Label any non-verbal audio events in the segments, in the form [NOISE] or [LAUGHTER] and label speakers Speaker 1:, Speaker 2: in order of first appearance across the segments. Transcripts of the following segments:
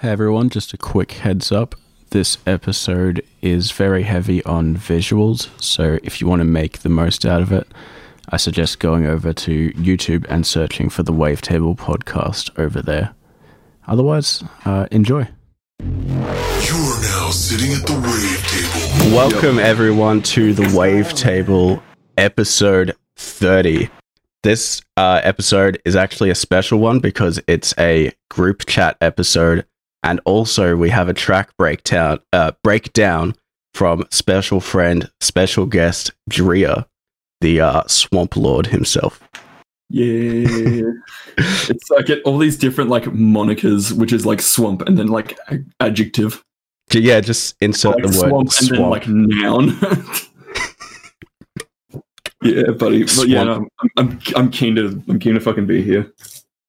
Speaker 1: Hey everyone, just a quick heads up. This episode is very heavy on visuals, so if you want to make the most out of it, I suggest going over to YouTube and searching for the Wavetable podcast over there. Otherwise, uh, enjoy.
Speaker 2: You're now sitting at the wave table.
Speaker 1: Welcome everyone to the Wavetable episode 30. This uh, episode is actually a special one because it's a group chat episode, and also we have a track breakdown uh, breakdown from special friend, special guest DREER, the uh, Swamp Lord himself.
Speaker 3: Yeah. [LAUGHS] it's like it, all these different like monikers, which is like swamp and then like a- adjective.
Speaker 1: Yeah, just insert
Speaker 3: Like
Speaker 1: the word
Speaker 3: swamp
Speaker 1: swamp.
Speaker 3: and then like noun. [LAUGHS] yeah, buddy. But yeah, no, I'm, I'm I'm keen to I'm keen to fucking be here.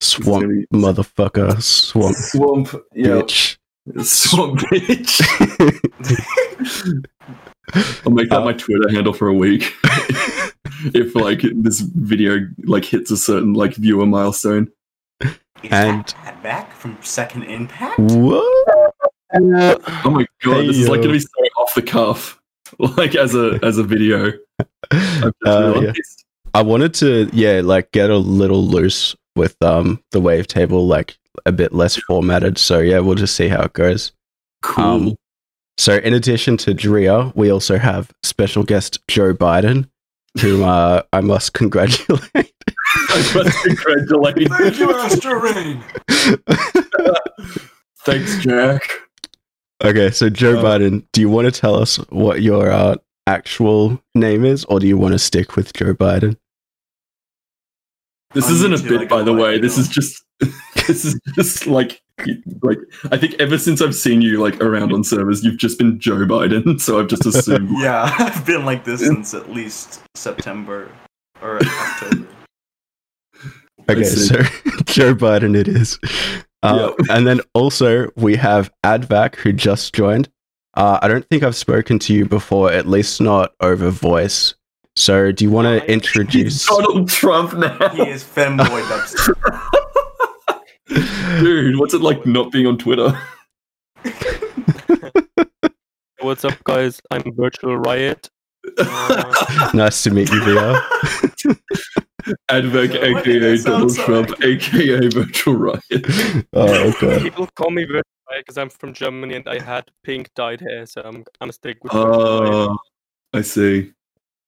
Speaker 1: Swamp,
Speaker 3: gonna be-
Speaker 1: motherfucker, swamp,
Speaker 3: Swamp, yeah,
Speaker 1: bitch.
Speaker 3: swamp bitch. I'll make that
Speaker 1: Uh,
Speaker 3: my Twitter handle for a week. [LAUGHS] if like this video like hits a certain like viewer milestone.
Speaker 4: Is
Speaker 1: And-
Speaker 4: that back from Second Impact?
Speaker 1: What?
Speaker 3: Oh my god, this is like gonna be so off the cuff, [LAUGHS] like as a as a video. [LAUGHS]
Speaker 1: Uh, yeah. I wanted to, yeah, like get a little loose with um the wavetable, like a bit less formatted. So yeah, we'll just see how it goes.
Speaker 3: Cool.
Speaker 1: Um, so in addition to DREER, we also have special guest Joe Biden, whom uh, I must congratulate. [LAUGHS]
Speaker 3: I must congratulate.
Speaker 4: Thank you, Astroreign. [LAUGHS]
Speaker 3: Thanks, Jack.
Speaker 1: okay, so Joe
Speaker 3: Uh,
Speaker 1: Biden, do you want to tell us what your uh, actual name is, or do you want to stick with Joe Biden?
Speaker 3: This
Speaker 4: On
Speaker 3: isn't a
Speaker 4: YouTube, I
Speaker 3: bit, by
Speaker 4: go
Speaker 3: the way.
Speaker 4: it
Speaker 3: This is just, [LAUGHS] this is just like, like I think ever since I've seen you like around on servers, you've just been Joe Biden. [LAUGHS] So I've just assumed.
Speaker 4: Yeah, [LAUGHS] I've been like this since at least September or October.
Speaker 1: Okay,
Speaker 3: see.
Speaker 1: so Joe Biden it is. Uh, And then also we have Advac who just joined. Uh, I don't think I've spoken to you before, at least not over voice. So do you want to introduce?
Speaker 3: He's [LAUGHS] Donald Trump now,
Speaker 4: He is femboy [LAUGHS] dubstep.
Speaker 3: dude. What's it like not being on Twitter? [LAUGHS]
Speaker 5: What's up, guys? I'm Virtual Riot. Uh,
Speaker 1: nice to meet you, VR.
Speaker 3: Advec,
Speaker 4: Why did
Speaker 3: aka Donald Trump,
Speaker 4: accurate?
Speaker 3: aka Virtual Riot.
Speaker 1: Oh god.
Speaker 5: people call me Virtual Riot because I'm from Germany and I had pink dyed hair, so I'm I'm a stick with Virtual Riot.
Speaker 3: Oh, I see.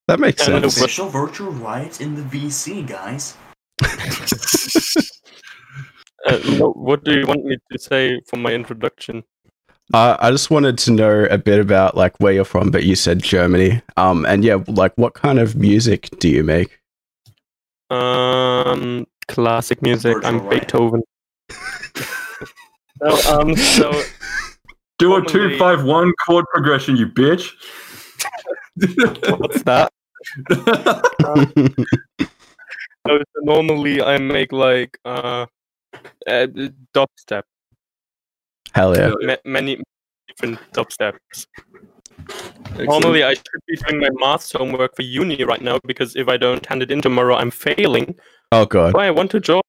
Speaker 1: That makes
Speaker 5: And
Speaker 1: sense.
Speaker 4: Official virtual riots in the VC, guys. [LAUGHS]
Speaker 5: Uh, what do you want me to say for my introduction?
Speaker 1: Uh, I just wanted to know a bit about like where you're from, but you said Germany. Um, and yeah, like what kind of music do you make?
Speaker 5: Um, classic music. I'm
Speaker 4: Riot.
Speaker 5: Beethoven. [LAUGHS] no, um, so [LAUGHS]
Speaker 3: Do a two five one chord progression, you bitch. [LAUGHS]
Speaker 5: what's that? [LAUGHS] No, so normally I make like uh, uh dubstep,
Speaker 1: Hell yeah.
Speaker 5: ma- many different dubsteps. Normally, I should be doing my maths homework for uni right now because if I don't hand it in tomorrow, I'm failing.
Speaker 1: Oh god.
Speaker 5: Why I want to join?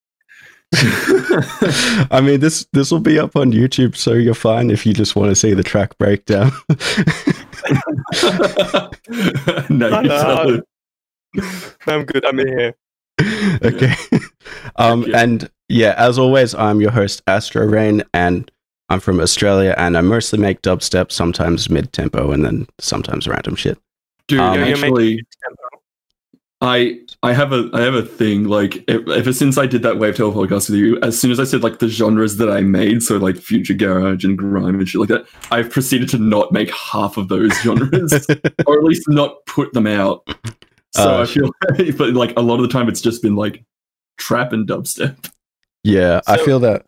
Speaker 5: [LAUGHS]
Speaker 1: I mean, this this will be up on YouTube, so you're fine if you just want to see the track breakdown. [LAUGHS]
Speaker 3: no, you [LAUGHS] solid.
Speaker 5: I'm good. I'm in here.
Speaker 1: okay. Um, and yeah, as always, I'm your host, Astroreign, and I'm from Australia, and I mostly make dubstep, sometimes mid tempo, and then sometimes random shit.
Speaker 3: Dude,
Speaker 1: Um,
Speaker 5: You're
Speaker 3: actually,
Speaker 5: it tempo.
Speaker 3: I I have a I have a thing like ever since I did that Wavetable podcast with you. As soon as I said like the genres that I made, so like future garage and grime and shit like that, I've proceeded to not make half of those genres, [LAUGHS] or at least not put them out. So
Speaker 1: Oh,
Speaker 3: I feel, [LAUGHS] but like a lot of the time, it's just been like trap and dubstep.
Speaker 1: yeah, I feel that.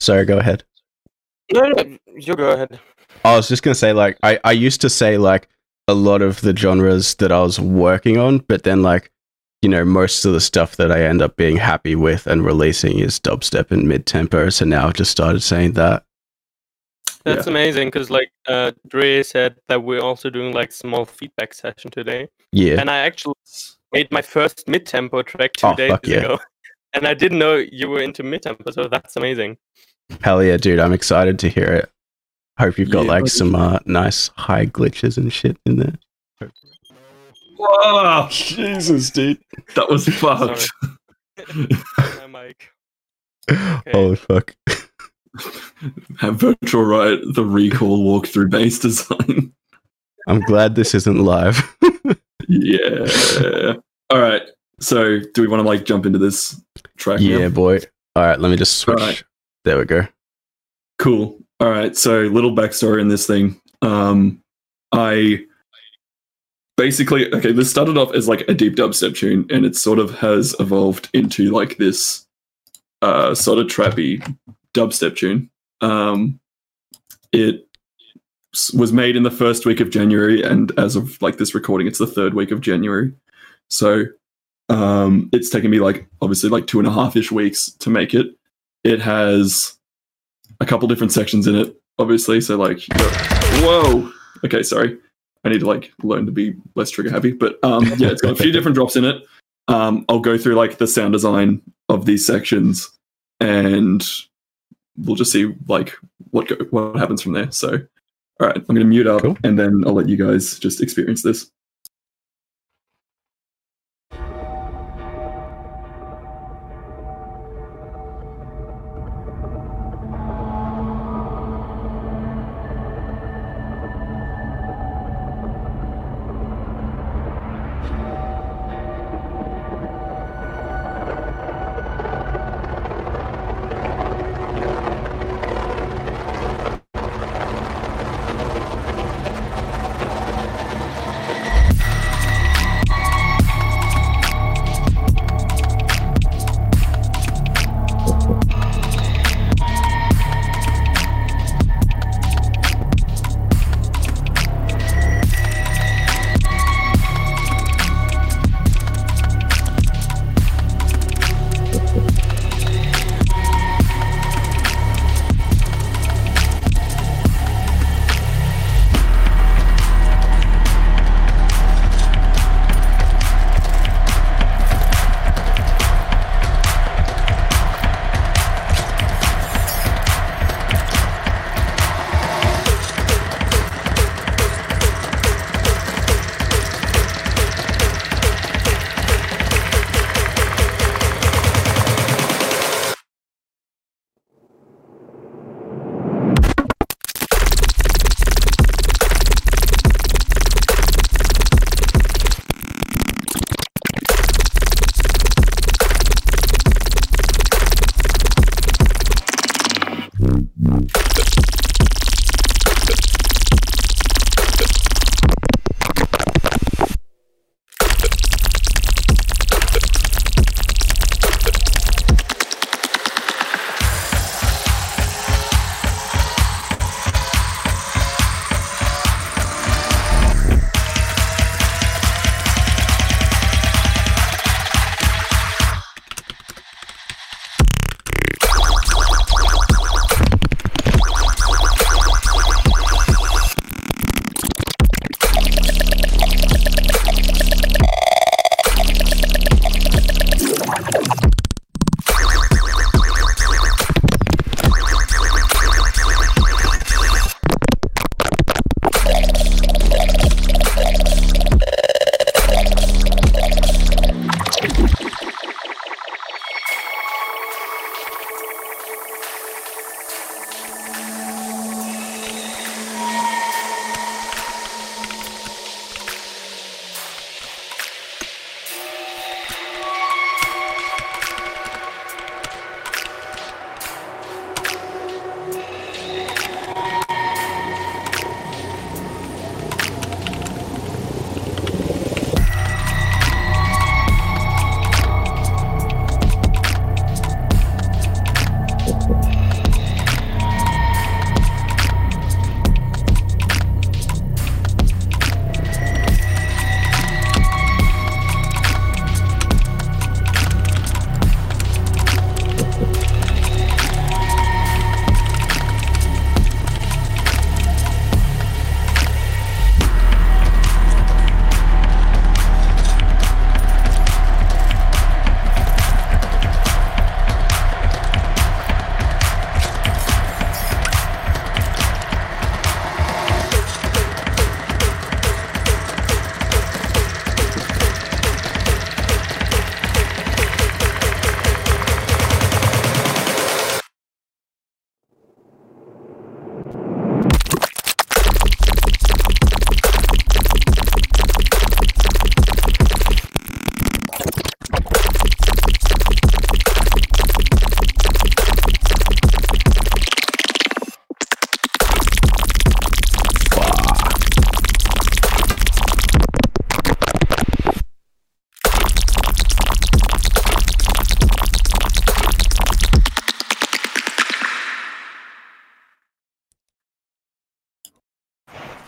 Speaker 1: Sorry, go ahead.
Speaker 5: No, no, you go ahead.
Speaker 1: I was just gonna say, like, I, I used to say like a lot of the genres that I was working on, but then like, you know, most of the stuff that I end up being happy with and releasing is dubstep and mid tempo. So now I've just started saying that.
Speaker 5: That's amazing because, like, uh, Dre said that we're also doing like small feedback session today,
Speaker 1: Yeah.
Speaker 5: and I actually made my first mid tempo track two
Speaker 1: Oh,
Speaker 5: days
Speaker 1: fuck yeah.
Speaker 5: ago, and I didn't know you were into mid tempo, so that's amazing.
Speaker 1: Hell yeah, dude! I'm excited to hear it. Hope you've got
Speaker 3: Yeah,
Speaker 1: like some uh, nice high glitches and shit in there.
Speaker 3: Wow,
Speaker 1: Jesus, dude!
Speaker 3: that was [LAUGHS] fucked.
Speaker 5: My mic. [LAUGHS]
Speaker 1: Holy fuck!
Speaker 3: Have Virtual Riot the recall walkthrough bass design.
Speaker 1: I'm glad this isn't live.
Speaker 3: yeah. All right. So, do we want to like jump into this track? now?
Speaker 1: yeah, boy. All right, let me just switch.
Speaker 3: Alright.
Speaker 1: There we go.
Speaker 3: Cool. All right. So, little backstory in this thing. Um, I basically okay. This started off as like a deep dubstep tune, and it sort of has evolved into like this uh, sort of trappy dubstep tune. Um, it was made in the first week of January, and as of like this recording, it's the third week of January. So um, it's taken me like obviously like two and a half ish weeks to make it. It has a couple different sections in it, obviously. So like, whoa. Okay, sorry. I need to like learn to be less trigger happy, but um, yeah, it's got a few [LAUGHS] different drops in it. Um, I'll go through like the sound design of these sections, and we'll just see like what go- what happens from there. So, all right, I'm going to mute up,
Speaker 1: Cool.
Speaker 3: and then I'll let you guys just experience this.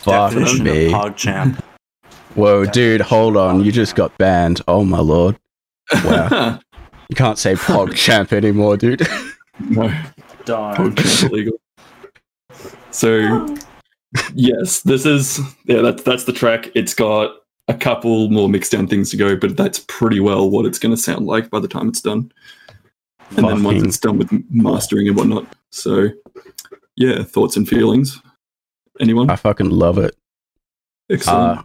Speaker 1: Fuck
Speaker 4: Definition
Speaker 1: me.
Speaker 4: of PogChamp.
Speaker 1: Whoa,
Speaker 4: Definition
Speaker 1: dude, hold on. You just got banned. Oh my lord. Wow. [LAUGHS] You can't say PogChamp anymore, dude.
Speaker 3: no,
Speaker 4: Darn.
Speaker 3: PogChamp illegal. So yes, this is yeah. That's that's the track. It's got a couple more mixed down things to go, but that's pretty well what it's going to sound like by the time it's done. And then once it's done with mastering and whatnot. So yeah, thoughts and feelings. Anyone?
Speaker 1: I fucking love it.
Speaker 3: Excellent.
Speaker 1: Uh,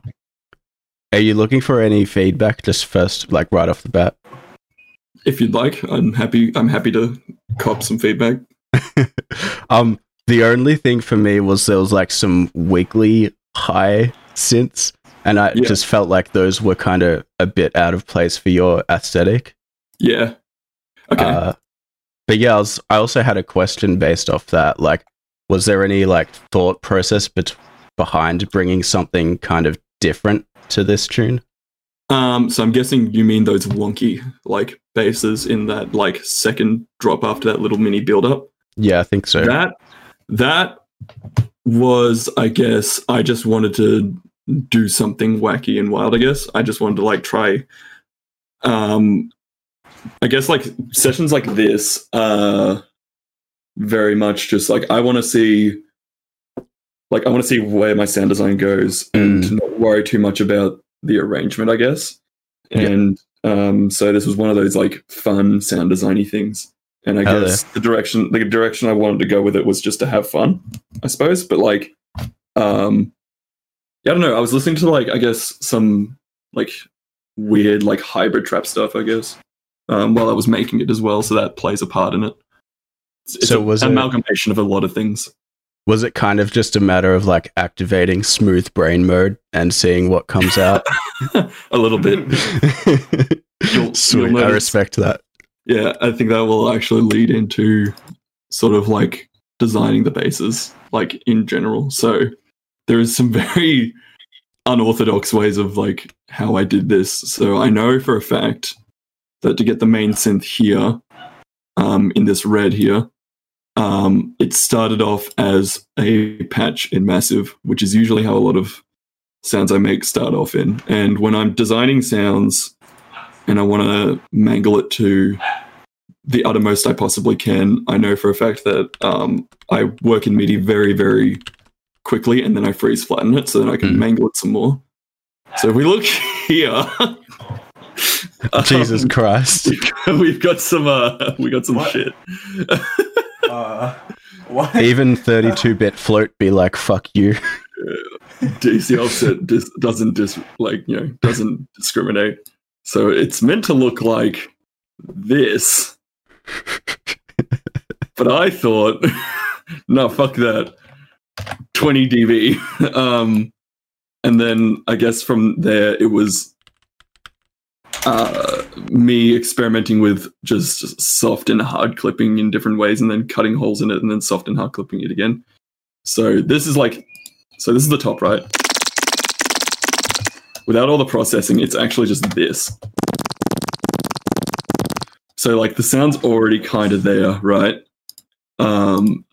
Speaker 1: are you looking for any feedback just first, like right off the bat?
Speaker 3: if you'd like, I'm happy. I'm happy to cop some feedback. [LAUGHS]
Speaker 1: um, the only thing for me was there was like some weekly high synths, and I
Speaker 3: Yeah.
Speaker 1: just felt like those were kind of a bit out of place for your aesthetic.
Speaker 3: Yeah. Okay.
Speaker 1: Uh, but yeah, I, was, I also had a question based off that. Like, was there any like thought process bet- behind bringing something kind of different to this tune?
Speaker 3: Um, so I'm guessing you mean those wonky like basses in that like second drop after that little mini build up.
Speaker 1: Yeah, I think so.
Speaker 3: That that was, I guess, I just wanted to do something wacky and wild. I guess I just wanted to like try. Um, I guess like sessions like this, uh, very much just like I want to see. Like I want to see where my sound design goes and not worry too much about the arrangement, I guess.
Speaker 1: Yeah.
Speaker 3: And um, so this was one of those like fun sound designy things. And I
Speaker 1: Hell
Speaker 3: guess the direction the direction I wanted to go with it was just to have fun, I suppose. But like um yeah, I don't know. I was listening to like I guess some like weird like hybrid trap stuff, I guess. Um while I was making it as well, so that plays a part in it. It's,
Speaker 1: So was
Speaker 3: an amalgamation of a lot of things.
Speaker 1: Was it kind of just a matter of like activating smooth brain mode and seeing what comes out? [LAUGHS]
Speaker 3: a little bit. [LAUGHS] You'll-
Speaker 1: Sweet,
Speaker 3: you'll
Speaker 1: I respect that.
Speaker 3: Yeah, I think that will actually lead into sort of like designing the basses, like in general. So there is some [LAUGHS] very unorthodox ways of like how I did this. So I know for a fact that to get the main synth here, um, in this red here, um, it started off as a patch in massive, which is usually how a lot of sounds I make start off in. And when I'm designing sounds and I want to mangle it to the uttermost I possibly can, I know for a fact that um, I work in MIDI very, very quickly and then I freeze flatten it so that I can
Speaker 1: Mm.
Speaker 3: mangle it some more. So if we look [LAUGHS] here,
Speaker 1: Jesus
Speaker 3: um,
Speaker 1: Christ. [LAUGHS]
Speaker 3: we've got some uh, we got some
Speaker 4: What?
Speaker 3: shit. [LAUGHS]
Speaker 4: Uh, [LAUGHS] what?
Speaker 1: Even 32 bit float be like, fuck you. [LAUGHS]
Speaker 3: DC offset dis- doesn't dis- like you know doesn't discriminate. So it's meant to look like this, [LAUGHS] but I thought, no, fuck that, twenty dB. um, and then I guess from there it was uh, me experimenting with just soft and hard clipping in different ways, and then cutting holes in it, and then soft and hard clipping it again. So this is like so this is the top right. Without all the processing, it's actually just this. So like the sound's already kind of there, right? Um,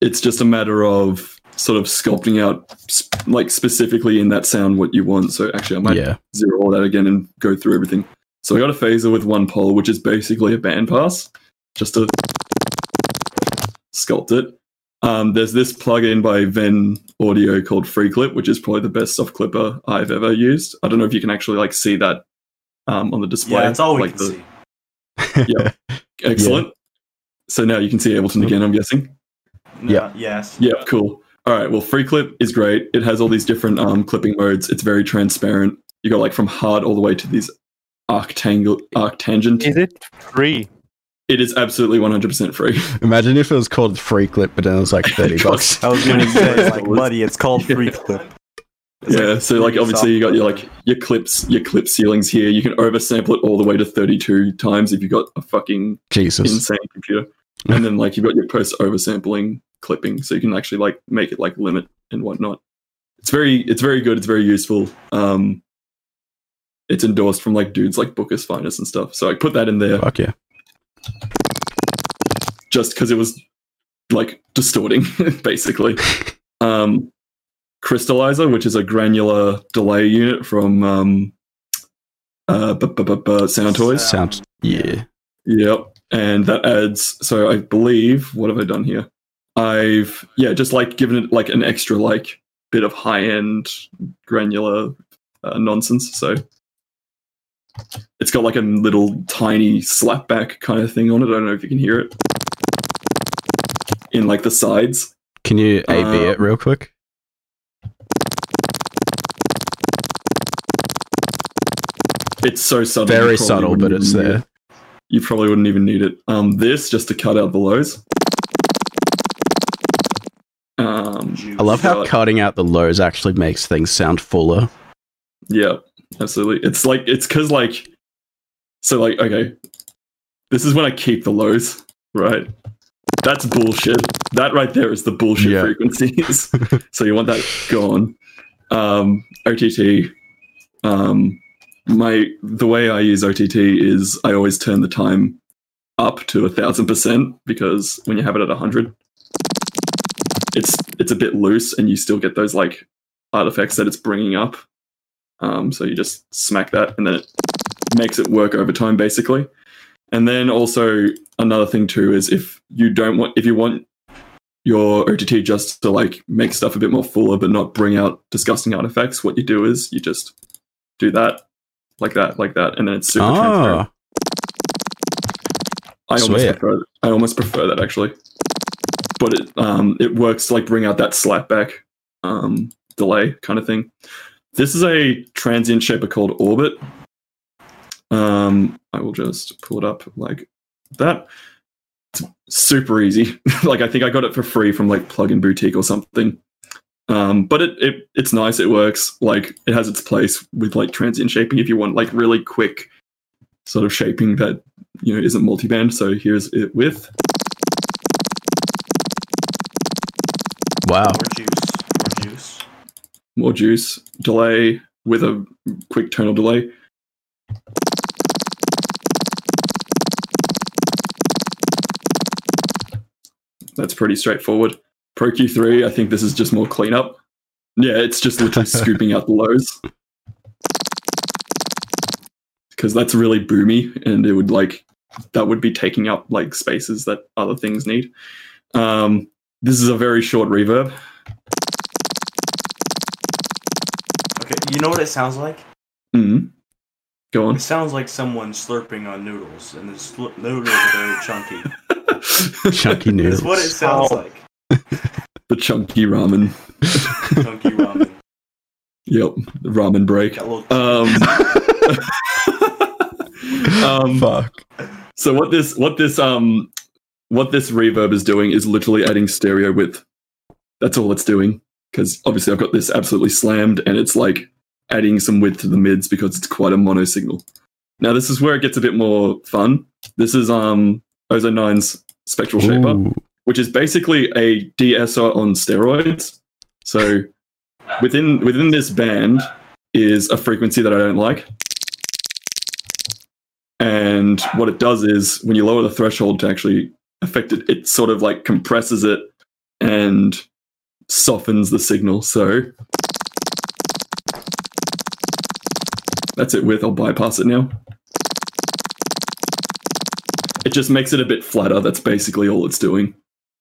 Speaker 3: it's just a matter of sort of sculpting out sp- like specifically in that sound what you want. So actually, I might
Speaker 1: Yeah.
Speaker 3: zero all that again and go through everything. So I got a phaser with one pole, which is basically a bandpass, just to sculpt it. Um, there's this plugin by Venn Audio called Free Clip, which is probably the best soft clipper I've ever used. I don't know if you can actually like see that um, on the display.
Speaker 4: Yeah, that's all we can
Speaker 3: the-
Speaker 4: see. [LAUGHS]
Speaker 3: Yeah. Excellent. So now you can see Ableton again. I'm guessing.
Speaker 4: No,
Speaker 1: Yeah.
Speaker 4: Yes.
Speaker 3: Yeah, cool. All right. Well, Free Clip is great. It has all these different um, clipping modes. It's very transparent. You go like from hard all the way to these arctangle arctangent.
Speaker 5: Is it free?
Speaker 3: It is absolutely 100% free. [LAUGHS]
Speaker 1: Imagine if it was called free clip, but then it was like [LAUGHS] 30 bucks.
Speaker 4: I was gonna say, like, [LAUGHS] buddy, it's called free clip. It's
Speaker 3: yeah. so like
Speaker 4: free
Speaker 3: obviously you got your like your clips, your clip ceilings here. You can oversample it all the way to 32 times if you've got a fucking
Speaker 1: Jesus.
Speaker 3: insane computer. And then like you've got your post oversampling clipping, so you can actually like make it like limit and whatnot. It's very it's very good. It's very useful. Um, it's endorsed from like dudes like Bukez Finezt and stuff. So I put that in there
Speaker 1: Fuck yeah.
Speaker 3: just because it was like distorting, [LAUGHS] basically. [LAUGHS] Um, crystallizer, which is a granular delay unit from um, uh, bu- bu- bu- bu- Sound Toys.
Speaker 1: Sounds yeah.
Speaker 3: Yep. And that adds, so I believe, what have I done here? I've, yeah, just like given it like an extra, like, bit of high end granular uh, nonsense. So it's got like a little tiny slapback kind of thing on it. I don't know if you can hear it in like the sides.
Speaker 1: Can you A B
Speaker 3: Um,
Speaker 1: it real quick?
Speaker 3: It's so subtle.
Speaker 1: Very subtle, but it's there.
Speaker 3: it. You probably wouldn't even need it. Um, this just to cut out the lows. Um,
Speaker 1: I love how cutting out the lows actually makes things sound fuller.
Speaker 3: Yeah, absolutely. It's like it's because like so like okay, this is when I keep the lows, right? That's bullshit. That right there is the bullshit
Speaker 1: Yeah.
Speaker 3: frequencies. [LAUGHS] so you want that gone. Um, OTT. Um, my the way I use OTT is I always turn the time up to a thousand percent because when you have it at a hundred, it's it's a bit loose and you still get those like artifacts that it's bringing up. Um, so you just smack that, and then it makes it work over time, basically. And then also another thing too is if you don't want, if you want your OTT just to like make stuff a bit more fuller, but not bring out disgusting artifacts, what you do is you just do that, like that, like that, and then it's super transparent.
Speaker 1: Oh,
Speaker 3: I almost prefer. I almost prefer that actually, but it um it works to like bring out that slapback um delay kind of thing. This is a transient shaper called Orbit. Um, I will just pull it up like that. It's super easy. [LAUGHS] like I think I got it for free from like Plugin Boutique or something. Um, but it, it it's nice. It works. Like it has its place with like transient shaping if you want like really quick sort of shaping that you know isn't multiband. So here's it with.
Speaker 1: Wow.
Speaker 4: More juice. More juice.
Speaker 3: more juice delay with a quick tonal delay. That's pretty straightforward. Pro Q3, I think this is just more cleanup. Yeah, it's just literally [LAUGHS] scooping out the lows. Because that's really boomy and it would like that would be taking up like spaces that other things need. Um, this is a very short reverb.
Speaker 4: Okay, you know what it sounds like?
Speaker 3: Mm. Go on.
Speaker 4: It sounds like someone slurping on noodles, and the sl- noodles are very [LAUGHS] chunky.
Speaker 1: Chunky noodles.
Speaker 4: That's what it sounds
Speaker 5: Ow.
Speaker 4: like. [LAUGHS]
Speaker 3: the chunky ramen.
Speaker 4: Chunky ramen.
Speaker 3: Yep, ramen break.
Speaker 4: Got a little
Speaker 3: Um, [LAUGHS] um,
Speaker 1: Fuck.
Speaker 3: so what this what this um what this reverb is doing is literally adding stereo width. That's all it's doing because obviously I've got this absolutely slammed and it's like adding some width to the mids because it's quite a mono signal. Now this is where it gets a bit more fun. This is um Ozone 9's Spectral Shaper. Which is basically a de-esser on steroids. So within within this band is a frequency that I don't like. And what it does is when you lower the threshold to actually affect it, it sort of like compresses it and softens the signal. So that's it with. I'll bypass it now. It just makes it a bit flatter. That's basically all it's doing.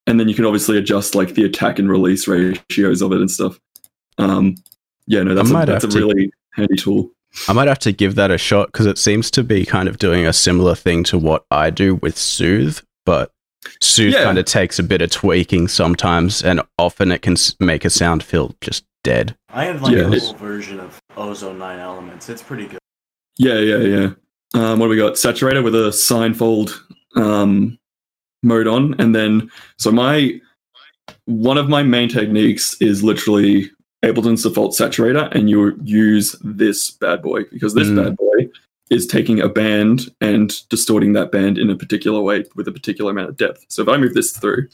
Speaker 3: And then you can obviously adjust like the attack and release ratios of it and stuff. Um, yeah, no, that's a, that's a
Speaker 1: to-
Speaker 3: really handy tool.
Speaker 1: I might have to give that a shot because it seems to be kind of doing a similar thing to what I do with Soothe, but Soothe
Speaker 3: Yeah.
Speaker 1: kind of takes a bit of tweaking sometimes, and often it can make a sound feel just dead.
Speaker 4: I have like
Speaker 3: Yeah,
Speaker 4: a
Speaker 3: it-
Speaker 4: little version of Ozone 9 Elements. It's pretty good.
Speaker 3: Yeah, yeah, yeah. Um, what do we got? Saturator with a signfold um, mode on, and then so my one of my main techniques is literally Ableton's default saturator, and you use this bad boy because this
Speaker 1: Mm.
Speaker 3: bad boy is taking a band and distorting that band in a particular way with a particular amount of depth. So if I move this through,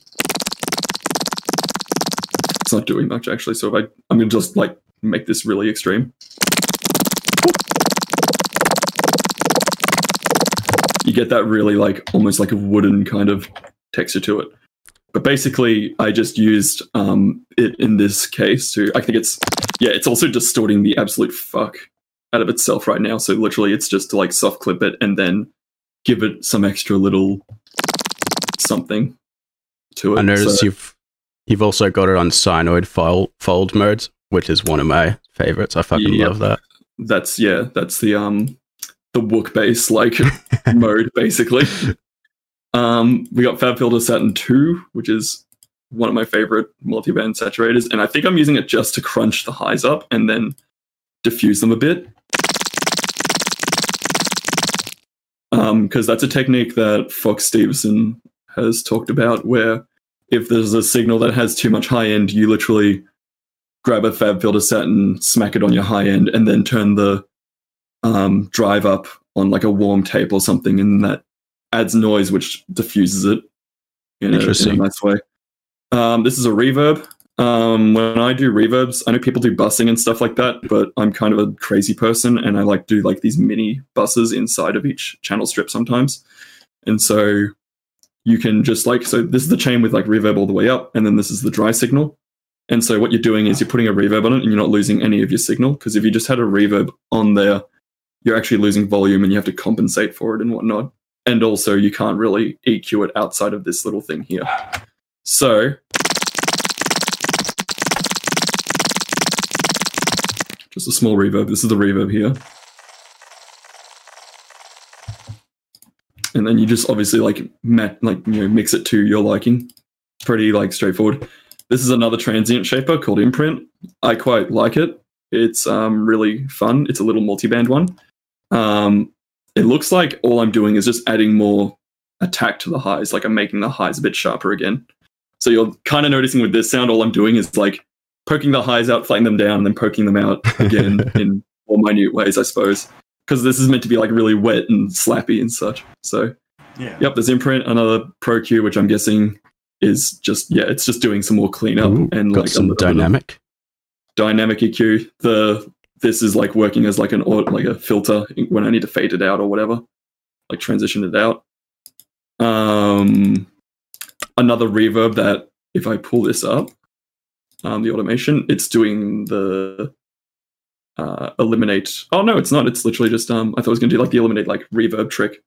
Speaker 3: it's not doing much actually. So if I, I'm gonna just like make this really extreme. you get that really like almost like a wooden kind of texture to it. but basically, I just used um, it in this case to. I think it's yeah, it's also distorting the absolute fuck out of itself right now. So literally, it's just to like soft clip it and then give it some extra little something to it.
Speaker 1: I noticed
Speaker 3: So-
Speaker 1: you've you've also got it on Sinoid fold, fold modes, which is one of my favorites. I fucking
Speaker 3: Yep.
Speaker 1: love that.
Speaker 3: that's yeah, that's the um the Wook bass like [LAUGHS] mode basically. Um, we got Fab Filter Saturn 2, which is one of my favorite multi-band saturators, and I think I'm using it just to crunch the highs up and then diffuse them a bit. Um, because that's a technique that Fox Stevenson has talked about, where if there's a signal that has too much high end, you literally grab a Fab Filter set and smack it on your high end, and then turn the um, drive up on like a warm tape or something, and that adds noise, which diffuses it in, a, in a
Speaker 1: Interesting.
Speaker 3: nice way. Um, this is a reverb. Um, when I do reverbs, I know people do bussing and stuff like that, but I'm kind of a crazy person, and I like do like these mini buses inside of each channel strip sometimes. And so you can just like so this is the chain with like reverb all the way up, and then this is the dry signal. And so what you're doing is you're putting a reverb on it, and you're not losing any of your signal because if you just had a reverb on there, you're actually losing volume, and you have to compensate for it and whatnot. And also, you can't really EQ it outside of this little thing here. So just a small reverb. This is the reverb here. And then you just obviously like like you know mix it to your liking. Pretty like straightforward. This is another transient shaper called Imprint. I quite like it. It's um, really fun. It's a little multi-band one. Um, it looks like all I'm doing is just adding more attack to the highs. Like I'm making the highs a bit sharper again. So you're kind of noticing with this sound, all I'm doing is like poking the highs out, flattening them down, and then poking them out again [LAUGHS] in more minute ways, I suppose. Because this is meant to be like really wet and slappy and such. So,
Speaker 4: Yeah.
Speaker 3: yep, there's imprint, another Pro Q, which I'm guessing is just yeah, it's just doing some more cleanup
Speaker 1: Ooh,
Speaker 3: and
Speaker 1: got
Speaker 3: like
Speaker 1: some
Speaker 3: little bit of
Speaker 1: dynamic.
Speaker 3: dynamic EQ. The this is like working as like an au- like a filter when I need to fade it out or whatever, like transition it out. Um, another reverb that if I pull this up, um, the automation, it's doing the uh, eliminate. Oh no, it's not. It's literally just um. I thought I was gonna do like the eliminate like reverb trick.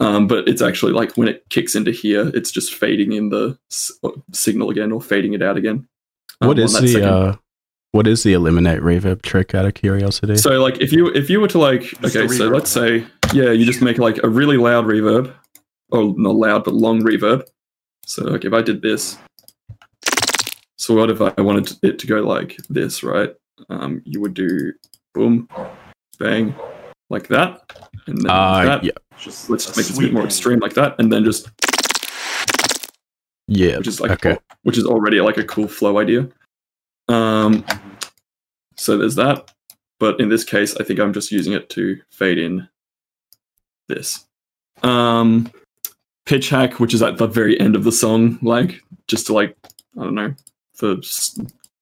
Speaker 3: Um, but it's actually like when it kicks into here, it's just fading in the s- signal again or fading it out again. um,
Speaker 1: What
Speaker 3: on
Speaker 1: is
Speaker 3: that
Speaker 1: the
Speaker 3: second-
Speaker 1: uh, what is the eliminate reverb trick? Out of curiosity.
Speaker 3: So like if you if you were to like
Speaker 4: Just
Speaker 3: okay, so let's say yeah, you just make like a really loud reverb, or not loud but long reverb. So like if I did this, so what if I wanted it to go like this, right? Um, you would do boom, bang, like that, and then
Speaker 1: uh,
Speaker 3: that.
Speaker 1: yeah,
Speaker 4: Just
Speaker 3: Let's make this a bit more
Speaker 4: sweeping-
Speaker 3: extreme like that, and then just
Speaker 1: yeah.
Speaker 3: which is like
Speaker 1: okay.
Speaker 3: which is already like a cool flow idea. Um, so there's that, but in this case, I think I'm just using it to fade in this. Um, pitch hack, which is at the very end of the song, like just to like I don't know for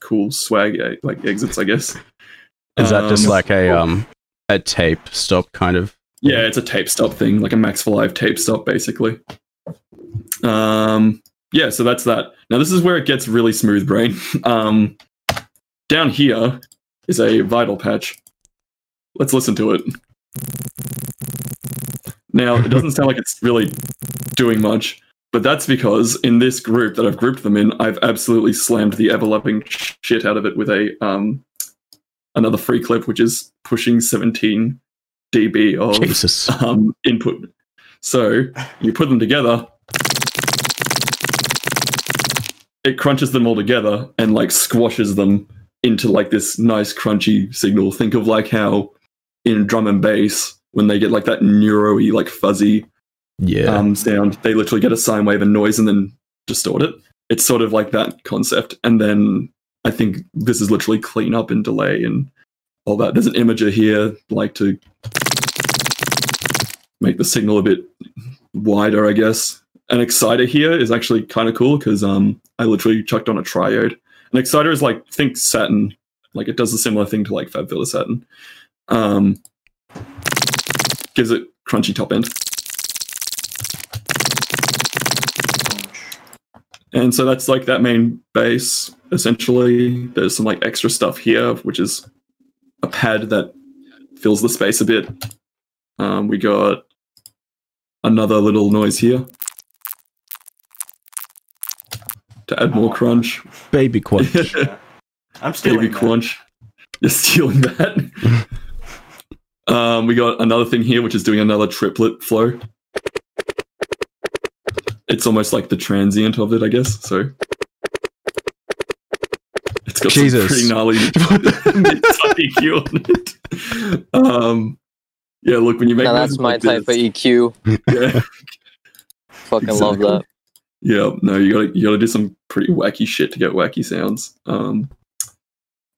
Speaker 3: cool swag eh, like exits, I guess.
Speaker 1: Is that just
Speaker 3: Um,
Speaker 1: like a um a tape stop kind of?
Speaker 3: Yeah, it's a tape stop thing, like a Max for Live tape stop, basically. Um, yeah, so that's that. Now this is where it gets really smooth brain. [LAUGHS] Um, down here is a vital patch. Let's listen to it. Now it doesn't sound like it's really doing much, but that's because in this group that I've grouped them in, I've absolutely slammed the ever loving shit out of it with a um another free clip, which is pushing 17 dB of
Speaker 1: Jesus.
Speaker 3: um, input. So you put them together, it crunches them all together and like squashes them into like this nice crunchy signal. Think of like how in drum and bass when they get like that neuro-y, like fuzzy
Speaker 1: Yeah.
Speaker 3: um, sound, they literally get a sine wave and noise and then distort it. It's sort of like that concept. And then I think this is literally clean up and delay and all that. There's an imager here, like to make the signal a bit wider, I guess. An exciter here is actually kind of cool because um, I literally chucked on a triode. An exciter is like think Saturn, like it does a similar thing to like Fab Filter Saturn. Um, gives it crunchy top end. And so that's like that main bass. Essentially, there's some like extra stuff here, which is a pad that fills the space a bit. Um, we got another little noise here to add more crunch.
Speaker 1: Baby crunch.
Speaker 4: Yeah. [LAUGHS] I'm stealing
Speaker 3: Baby
Speaker 4: that.
Speaker 3: crunch. You're stealing that. [LAUGHS] um, we got another thing here, which is doing another triplet flow. It's almost like the transient of it, I guess. So it's got
Speaker 1: Jesus.
Speaker 3: some pretty gnarly [LAUGHS] EQ on it. Um, yeah, look when you make
Speaker 6: Now that's my
Speaker 3: like
Speaker 6: type of EQ.
Speaker 3: Yeah, [LAUGHS]
Speaker 6: Fucking love that.
Speaker 3: yeah. No, you gotta you gotta do some pretty wacky shit to get wacky sounds. Um,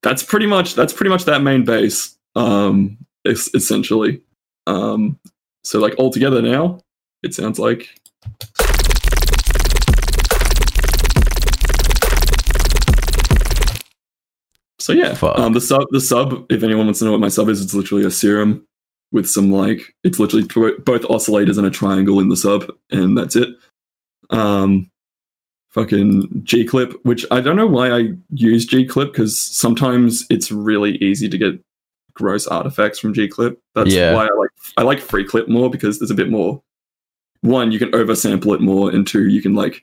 Speaker 3: that's pretty much that's pretty much that main bass. Um, es- essentially. Um, so like all together now, it sounds like. So yeah, um, the sub, the sub. If anyone wants to know what my sub is, it's literally a serum with some like it's literally both oscillators and a triangle in the sub, and that's it. Um, fucking G clip, which I don't know why I use G clip because sometimes it's really easy to get gross artifacts from G clip. That's
Speaker 1: Yeah.
Speaker 3: why I like I like free clip more because there's a bit more. One, you can oversample it more, and two, you can like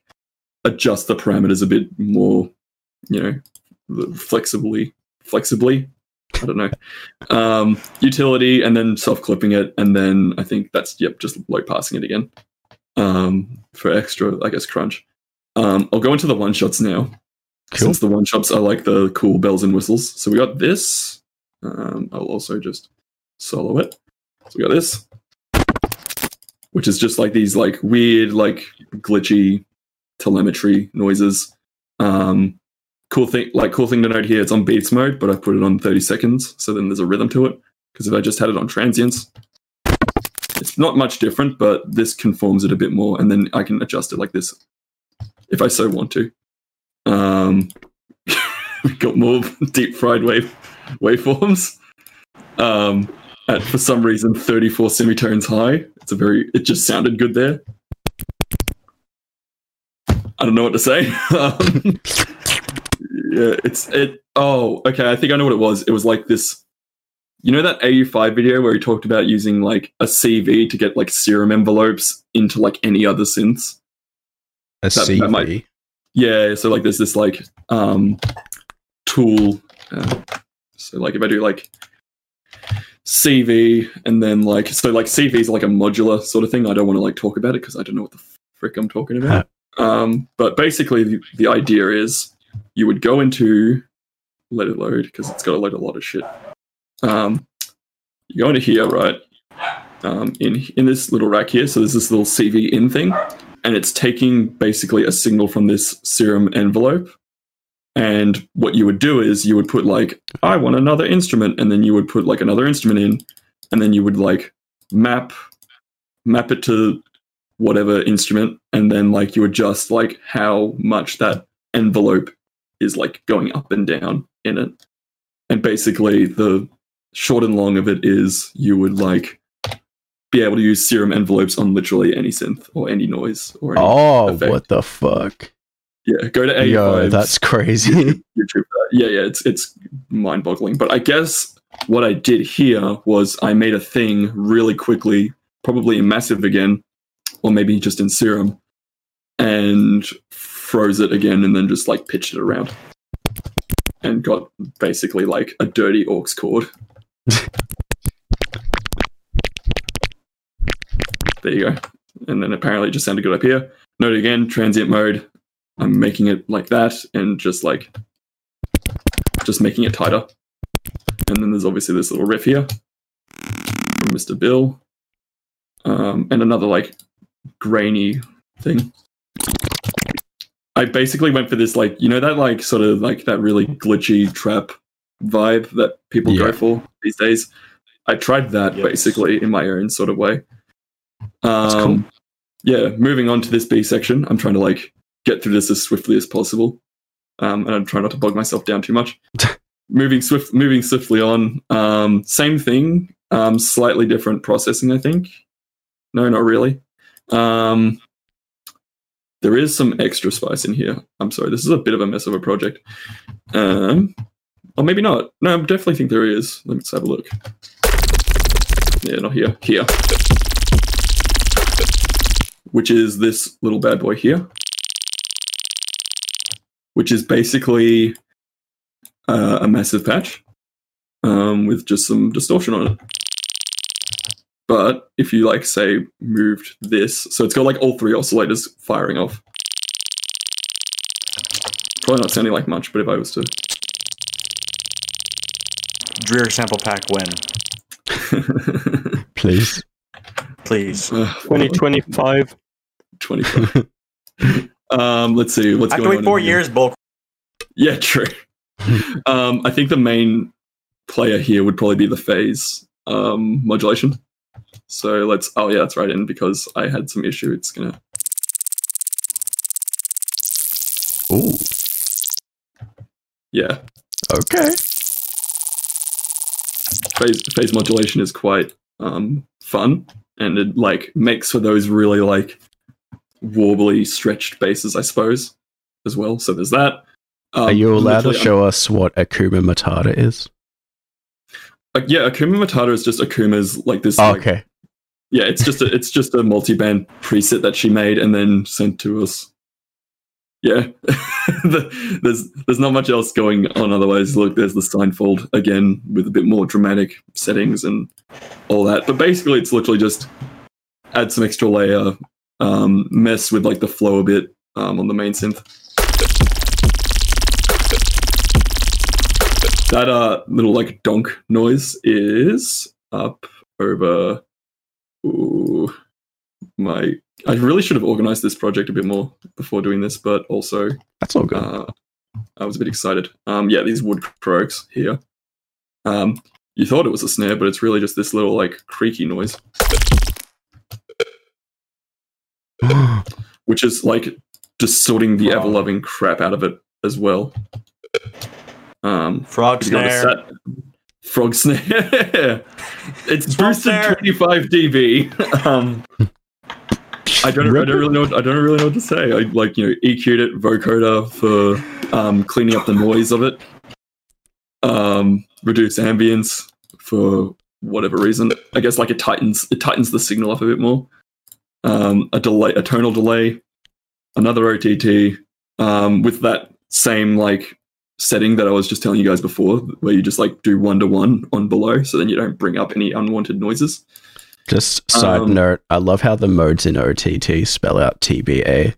Speaker 3: adjust the parameters a bit more, you know, flexibly. Flexibly, I don't know. Um, utility, and then self clipping it, and then I think that's yep, just low passing it again um, for extra, I guess, crunch. Um, I'll go into the one shots now,
Speaker 1: Cool.
Speaker 3: since the one shots are like the cool bells and whistles. So we got this. Um, I'll also just solo it. So we got this, which is just like these like weird, like glitchy telemetry noises. Um, cool thing, like cool thing to note here. It's on beats mode, but I put it on 30 seconds, so then there's a rhythm to it. Because if I just had it on transients, it's not much different, but this conforms it a bit more, and then I can adjust it like this if I so want to. Um, [LAUGHS] we got more [LAUGHS] deep fried wave waveforms. Um, at for some reason 34 semitones high. It's a very it just sounded good there. I don't know what to say. [LAUGHS] um, yeah, it's it. Oh, okay. I think I know what it was. It was like this. You know that AU5 video where he talked about using like a CV to get like serum envelopes into like any other synths?
Speaker 1: A
Speaker 3: that- that might-
Speaker 1: CV.
Speaker 3: Yeah, so like there's this like um tool. Uh, so like if I do like CV and then like so like CV is like a modular sort of thing. I don't want to like talk about it because I don't know what the frick I'm talking about. Um, but basically the, the idea is you would go into let it load because it's got to load a lot of shit. Um, you go into here, right? Um, in in this little rack here, so there's this little CV in thing, and it's taking basically a signal from this serum envelope. And what you would do is you would put like, I want another instrument, and then you would put like another instrument in, and then you would like map map it to whatever instrument, and then like you adjust like how much that envelope is like going up and down in it. And basically the short and long of it is you would like be able to use serum envelopes on literally any synth or any noise or any
Speaker 1: Oh,
Speaker 3: effect.
Speaker 1: what the fuck?
Speaker 3: yeah go to
Speaker 1: Yo,
Speaker 3: A5
Speaker 1: that's crazy. [LAUGHS]
Speaker 3: YouTube for. Yeah, yeah, it's it's mind boggling. But I guess what I did here was I made a thing really quickly, probably in massive again, or maybe just in serum, and froze it again and then just like pitched it around. And got basically like a dirty aux chord. there you go. And then apparently it just sounded good up here. Note again, transient mode. I'm making it like that and just like just making it tighter. And then there's obviously this little riff here from Mr. Bill. Um, and another like grainy thing. I basically went for this like you know that like sort of like that really glitchy trap vibe that people
Speaker 1: Yeah.
Speaker 3: go for these days. I tried that
Speaker 4: Yes.
Speaker 3: basically in my own sort of way. Um,
Speaker 1: cool.
Speaker 3: Yeah, moving on to this B section, I'm trying to like get through this as swiftly as possible, um, and I'm trying not to bog myself down too much. [LAUGHS] moving swift, moving swiftly on. Um, same thing, um, slightly different processing, I think. No, not really. Um, there is some extra spice in here. I'm sorry, this is a bit of a mess of a project. Um, or maybe not. No, I definitely think there is. Let's have a look. Yeah, not here. Here. Which is this little bad boy here. Which is basically uh, a massive patch um, with just some distortion on it. But if you like say moved this, so it's got like all three oscillators firing off. Probably not sounding like much, but if I was to
Speaker 4: Dreer sample pack win, [LAUGHS]
Speaker 1: Please.
Speaker 4: please.
Speaker 3: uh,
Speaker 5: 2025.
Speaker 3: 25. um, let's see what's
Speaker 4: I have to
Speaker 3: going
Speaker 4: wait four
Speaker 3: in
Speaker 4: years, bulk.
Speaker 3: Yeah, true. [LAUGHS] um, I think the main player here would probably be the phase um, modulation. So let's. Oh yeah, that's right. in because I had some issue, it's gonna.
Speaker 1: Ooh.
Speaker 3: Yeah,
Speaker 1: Okay.
Speaker 3: phase phase modulation is quite um, fun, and it like makes for those really like warbly stretched bases, I suppose, as well. So there's that. Um,
Speaker 1: Are you allowed to show us what Akuma Matata is?
Speaker 3: Uh, yeah, Akuma Matata is just Akuma's like this.
Speaker 1: Oh,
Speaker 3: like,
Speaker 1: okay.
Speaker 3: Yeah, it's just a it's just a multi-band preset that she made and then sent to us. Yeah, [LAUGHS] the, there's there's not much else going on otherwise. Look, there's the Sinoid again with a bit more dramatic settings and all that. But basically, it's literally just add some extra layer, um, mess with like the flow a bit um, on the main synth. That uh little like donk noise is up over Ooh, my. I really should have organized this project a bit more before doing this, but also
Speaker 1: That's all good.
Speaker 3: uh, I was a bit excited. Um, yeah, these wood croaks here. Um, you thought it was a snare, but it's really just this little like creaky noise, [GASPS] which is like distorting the ever loving crap out of it as well. Um,
Speaker 4: Frog
Speaker 3: you got a
Speaker 4: snare.
Speaker 3: set- Frog snare. [LAUGHS] it's
Speaker 4: Frog
Speaker 3: boosted
Speaker 4: snare.
Speaker 3: 25 dB. [LAUGHS] Um, I don't, I don't really know. What, I don't really know what to say. I like you know EQ'd it vocoder for um, cleaning up the noise of it. Um, reduce ambience for whatever reason. I guess like it tightens it tightens the signal up a bit more. Um, a delay, a tonal delay, another OTT um, with that same like setting that I was just telling you guys before, where you just like do one to one on below, so then you don't bring up any unwanted noises.
Speaker 1: Just side
Speaker 3: um,
Speaker 1: note, I love how the modes in OTT spell out TBA.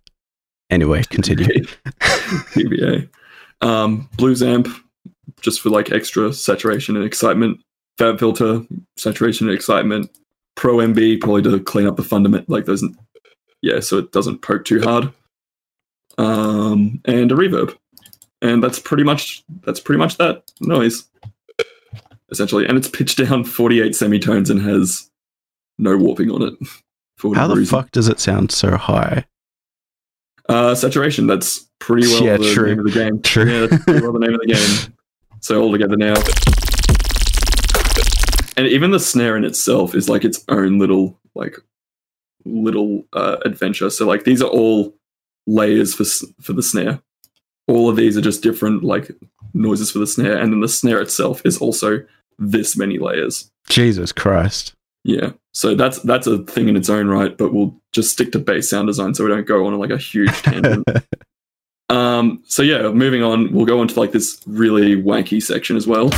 Speaker 1: Anyway, [LAUGHS] continue.
Speaker 3: PBA. Um, blues amp, just for like extra saturation and excitement. Fab filter, saturation and excitement. Pro MB, probably to clean up the fundament, like those, yeah, so it doesn't poke too hard. Um, and a reverb, and that's pretty much that's pretty much that noise, essentially. And it's pitched down 48 semitones and has no warping on it. [LAUGHS]
Speaker 1: How the
Speaker 3: reason.
Speaker 1: fuck does it sound so high?
Speaker 3: Uh, saturation. That's pretty well
Speaker 1: Yeah,
Speaker 3: the
Speaker 1: true.
Speaker 3: name of the game.
Speaker 1: True.
Speaker 3: Yeah, that's pretty well the name of the [LAUGHS] game. So all together now. And even the snare in itself is like its own little like little uh, adventure. So like these are all layers for for the snare. All of these are just different like noises for the snare, and then the snare itself is also this many layers.
Speaker 1: Jesus Christ.
Speaker 3: Yeah. So that's that's a thing in its own right, but we'll just stick to bass sound design so we don't go on like a huge [LAUGHS] tangent. um so yeah, moving on, we'll go into like this really wanky section as well.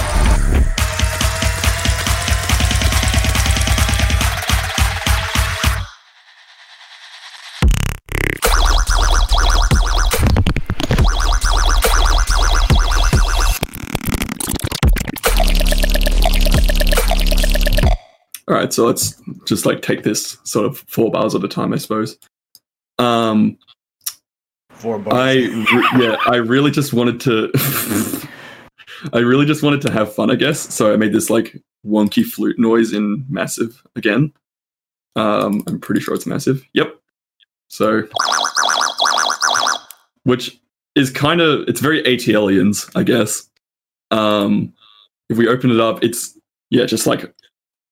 Speaker 3: So let's just like take this sort of four bars at a time, I suppose. Um,
Speaker 4: Four bars.
Speaker 3: I re- yeah, I really just wanted to. [LAUGHS] I really just wanted to have fun, I guess. So I made this like wonky flute noise in massive again. Um, I'm pretty sure it's massive. Yep. So, which is kind of it's very ATLiens, I guess. Um, if we open it up, it's yeah, just like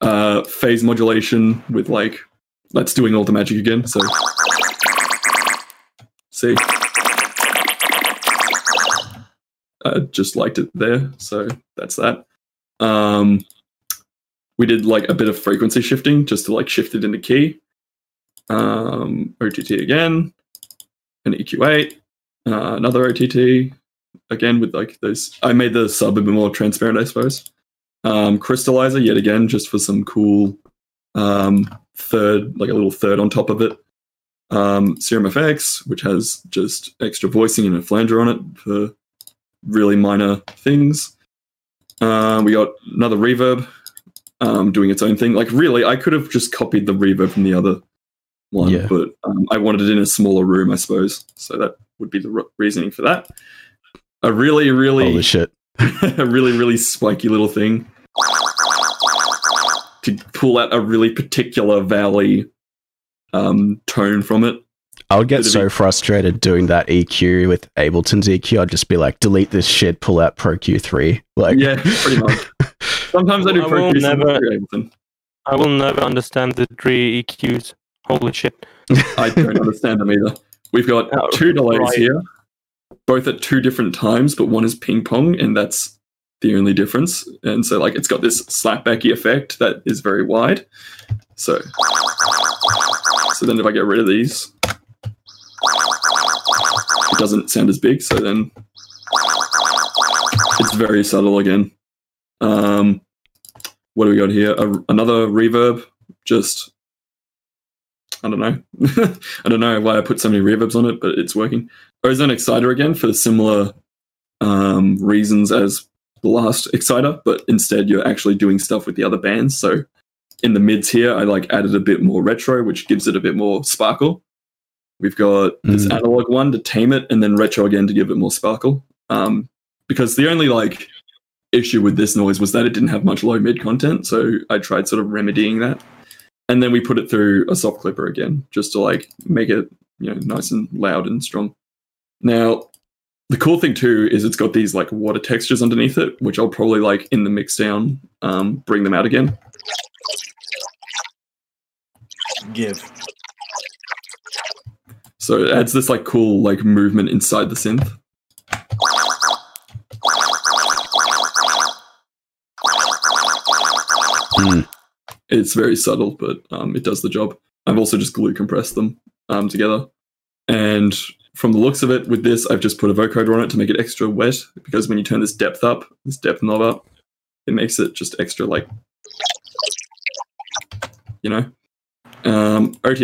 Speaker 3: uh phase modulation with like that's doing all the magic again. So See, I just liked it there, so that's that. Um, we did like a bit of frequency shifting just to like shift it into key. Um, OTT again, an EQ8, uh, another OTT again with like those. I made the sub a bit more transparent, I suppose. Um, crystallizer yet again, just for some cool um, third, like a little third on top of it. Um, Serum FX, which has just extra voicing and a flanger on it for really minor things. Uh, we got another reverb um, doing its own thing. Like, really, I could have just copied the reverb from the other one,
Speaker 1: Yeah.
Speaker 3: but um, I wanted it in a smaller room, I suppose. So that would be the re- reasoning for that. A really, really,
Speaker 1: Holy shit. [LAUGHS]
Speaker 3: a really, really spiky little thing to pull out a really particular valley um, tone from it.
Speaker 1: I would get
Speaker 3: Bit of
Speaker 1: so
Speaker 3: E-
Speaker 1: frustrated doing that EQ with Ableton's EQ. I'd just be like, delete this shit, pull out Pro Q3. Like,
Speaker 3: yeah, pretty much. [LAUGHS] Sometimes I do Pro
Speaker 5: will
Speaker 3: Q,
Speaker 5: never-
Speaker 3: I Ableton.
Speaker 5: I will never understand the three EQs. Holy shit.
Speaker 3: I don't understand them either. We've got
Speaker 5: Oh,
Speaker 3: two delays
Speaker 5: right.
Speaker 3: here, both at two different times, but one is ping pong, and that's the only difference. And so, like, it's got this slapbacky effect that is very wide. So, so then if I get rid of these, it doesn't sound as big. So then it's very subtle again. Um, what do we got here? A, another reverb, just I don't know. [LAUGHS] I don't know why I put so many reverbs on it, but it's working. Ozone Exciter again for the similar um, reasons as the last Exciter, but instead you're actually doing stuff with the other bands. So in the mids here, I like added a bit more retro, which gives it a bit more sparkle. We've got this
Speaker 1: Mm.
Speaker 3: analog one to tame it, and then retro again to give it more sparkle. Um, because the only like issue with this noise was that it didn't have much low mid content, so I tried sort of remedying that and then we put it through a soft clipper again just to like make it you know nice and loud and strong now the cool thing too is it's got these like water textures underneath it which i'll probably like in the mix down um, bring them out again
Speaker 4: Give.
Speaker 3: so it adds this like cool like movement inside the synth
Speaker 1: Mm.
Speaker 3: it's very subtle but um, it does the job i've also just glue compressed them um, together and from the looks of it with this i've just put a vocoder on it to make it extra wet because when you turn this depth up this depth knob up it makes it just extra like you know? Um, ott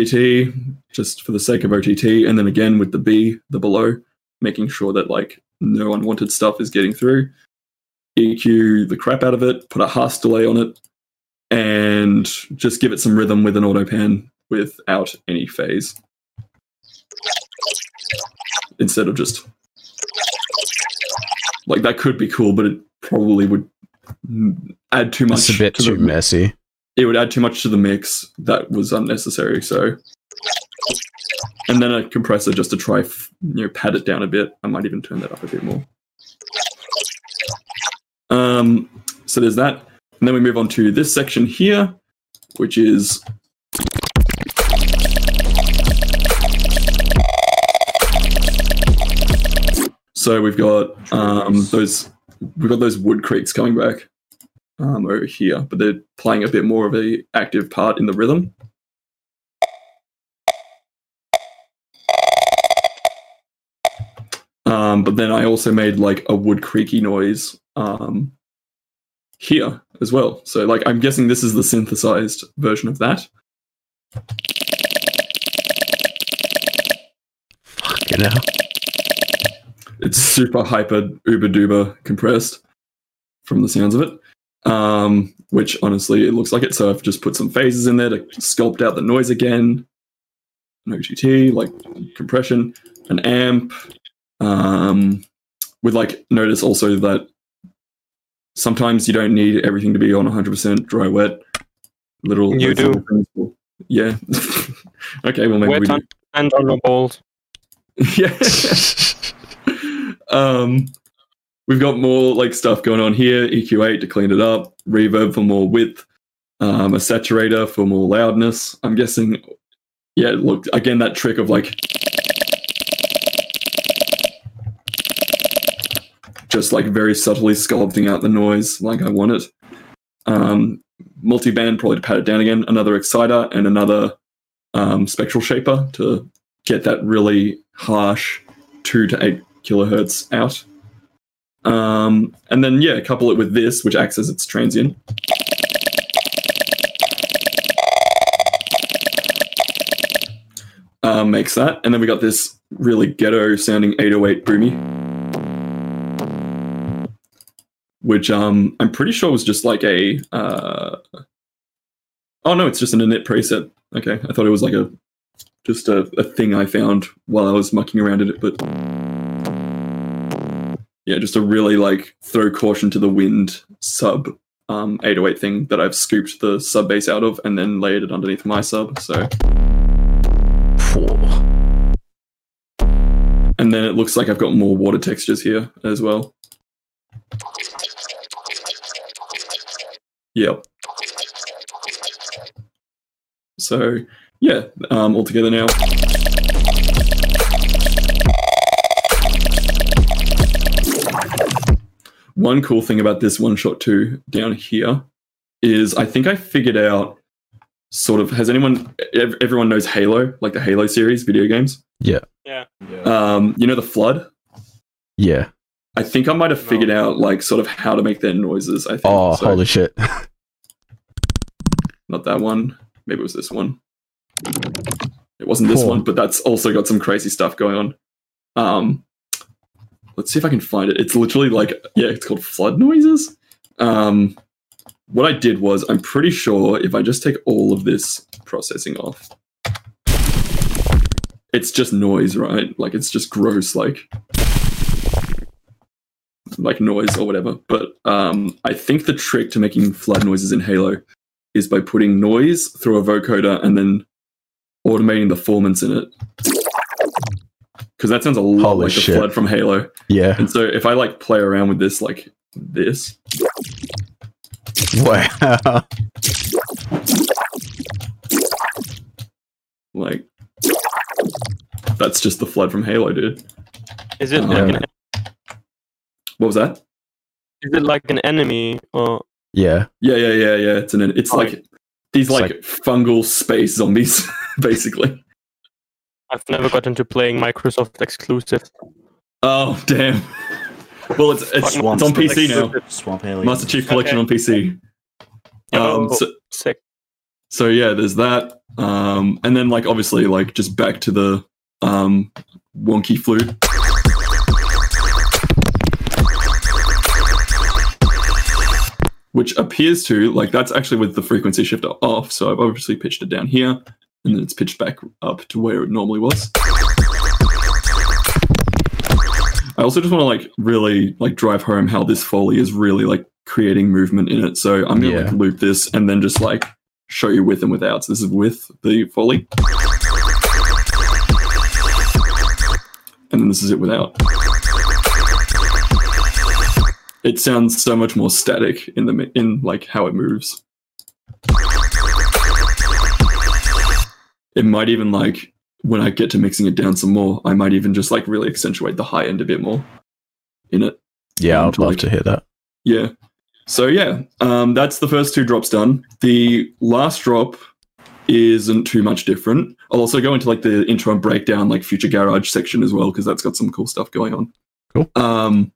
Speaker 3: just for the sake of ott and then again with the b the below making sure that like no unwanted stuff is getting through. Eq the crap out of it put a Haas delay on it and just give it some rhythm with an auto pan without any phase instead of just like that could be cool but it probably would add too much
Speaker 1: It's a bit
Speaker 3: to
Speaker 1: too
Speaker 3: the,
Speaker 1: messy.
Speaker 3: it would add too much to the mix that was unnecessary so. And then a compressor just to try f- you know pad it down a bit. I might even turn that up a bit more. Um so there's that. And then we move on to this section here which is so we've got um those we've got those wood creaks coming back um, over here, but they're playing a bit more of a active part in the rhythm. Um, but then I also made like a wood creaky noise um, here as well. So like I'm guessing this is the synthesized version of that.
Speaker 1: You know?
Speaker 3: It's super hyper uber duper compressed from the sounds of it. Um, which honestly it looks like it. So I've just put some phases in there to sculpt out the noise again. An OTT, like compression, an amp. Um, with like notice also that sometimes you don't need everything to be on 100% dry wet. Little
Speaker 5: You do.
Speaker 3: little things [LAUGHS] will- Yeah. [LAUGHS] okay, well maybe
Speaker 5: Wet
Speaker 3: we do.
Speaker 5: and on the balls. [LAUGHS]
Speaker 3: yeah. Um, we've got more like stuff going on here. EQ8 to clean it up, reverb for more width, um, a saturator for more loudness. I'm guessing. Yeah, look again that trick of like just like very subtly sculpting out the noise like I want it. Um, multiband probably to pat it down again. Another exciter and another um, spectral shaper to get that really harsh two to eight kilohertz out. Um, and then yeah, couple it with this, which acts as its transient. Um, makes that, and then we got this really ghetto sounding 808 boomy, which um I'm pretty sure was just like a uh, oh no, it's just an init preset. Okay, I thought it was like a just a, a thing I found while I was mucking around in it, but yeah, just a really like throw caution to the wind sub um 808 thing that I've scooped the sub bass out of and then layered it underneath my sub. So and then it looks like I've got more water textures here as well. Yep. So yeah, um, all together now. One cool thing about this one shot two down here is I think I figured out sort of has anyone ev- everyone knows Halo, like the Halo series video games?
Speaker 1: Yeah.
Speaker 5: Yeah.
Speaker 3: Um, you know the flood?
Speaker 1: Yeah.
Speaker 3: I think I might have figured out like sort of how to make their noises. I think.
Speaker 1: Oh,
Speaker 3: So,
Speaker 1: holy shit. [LAUGHS]
Speaker 3: not that one. Maybe it was this one. It wasn't this
Speaker 1: Cool.
Speaker 3: one, but that's also got some crazy stuff going on. Um, let's see if I can find it. It's literally like yeah, it's called flood noises. Um, what I did was I'm pretty sure if I just take all of this processing off, it's just noise, right? Like it's just gross, like like noise or whatever. But um, I think the trick to making flood noises in Halo is by putting noise through a vocoder and then automating the formants in it. Because that sounds a lot
Speaker 1: Holy
Speaker 3: like
Speaker 1: shit.
Speaker 3: the flood from Halo.
Speaker 1: Yeah.
Speaker 3: And so if I like play around with this like this,
Speaker 1: Wow.
Speaker 3: like that's just the flood from Halo, dude.
Speaker 5: Is it
Speaker 3: Um,
Speaker 5: like an,
Speaker 3: What was that?
Speaker 5: is it like an enemy or
Speaker 1: Yeah.
Speaker 3: Yeah, yeah, yeah, yeah. It's an it's
Speaker 5: Oh,
Speaker 3: like these
Speaker 1: it's
Speaker 3: like, fungal space zombies, [LAUGHS] basically.
Speaker 5: I've never got into playing Microsoft exclusive.
Speaker 3: Oh damn. [LAUGHS] Well, it's it's,
Speaker 4: Swamp
Speaker 3: it's on PC now.
Speaker 4: Swamp, Swamp Alien.
Speaker 3: Master Chief Collection
Speaker 5: Okay.
Speaker 3: on PC. Um,
Speaker 5: Oh,
Speaker 3: so,
Speaker 5: sick.
Speaker 3: so yeah, there's that. Um, and then like obviously like just back to the um wonky flute. Which appears to like that's actually with the frequency shifter off. So I've obviously pitched it down here, and then it's pitched back up to where it normally was. I also just want to like really like drive home how this foley is really like creating movement in it. So I'm gonna
Speaker 1: Yeah.
Speaker 3: like loop this and then just like show you with and without. So this is with the foley. And then this is it without. It sounds so much more static in the in like how it moves. It might even like when I get to mixing it down some more, I might even just like really accentuate the high end a bit more in it.
Speaker 1: Yeah,
Speaker 3: Um,
Speaker 1: I'd
Speaker 3: to,
Speaker 1: love
Speaker 3: like-
Speaker 1: to hear that.
Speaker 3: Yeah. So yeah, um, that's the first two drops done. The last drop isn't too much different. I'll also go into like the intro and breakdown, like future garage section as well, because that's got some cool stuff going on.
Speaker 1: Cool.
Speaker 3: Um,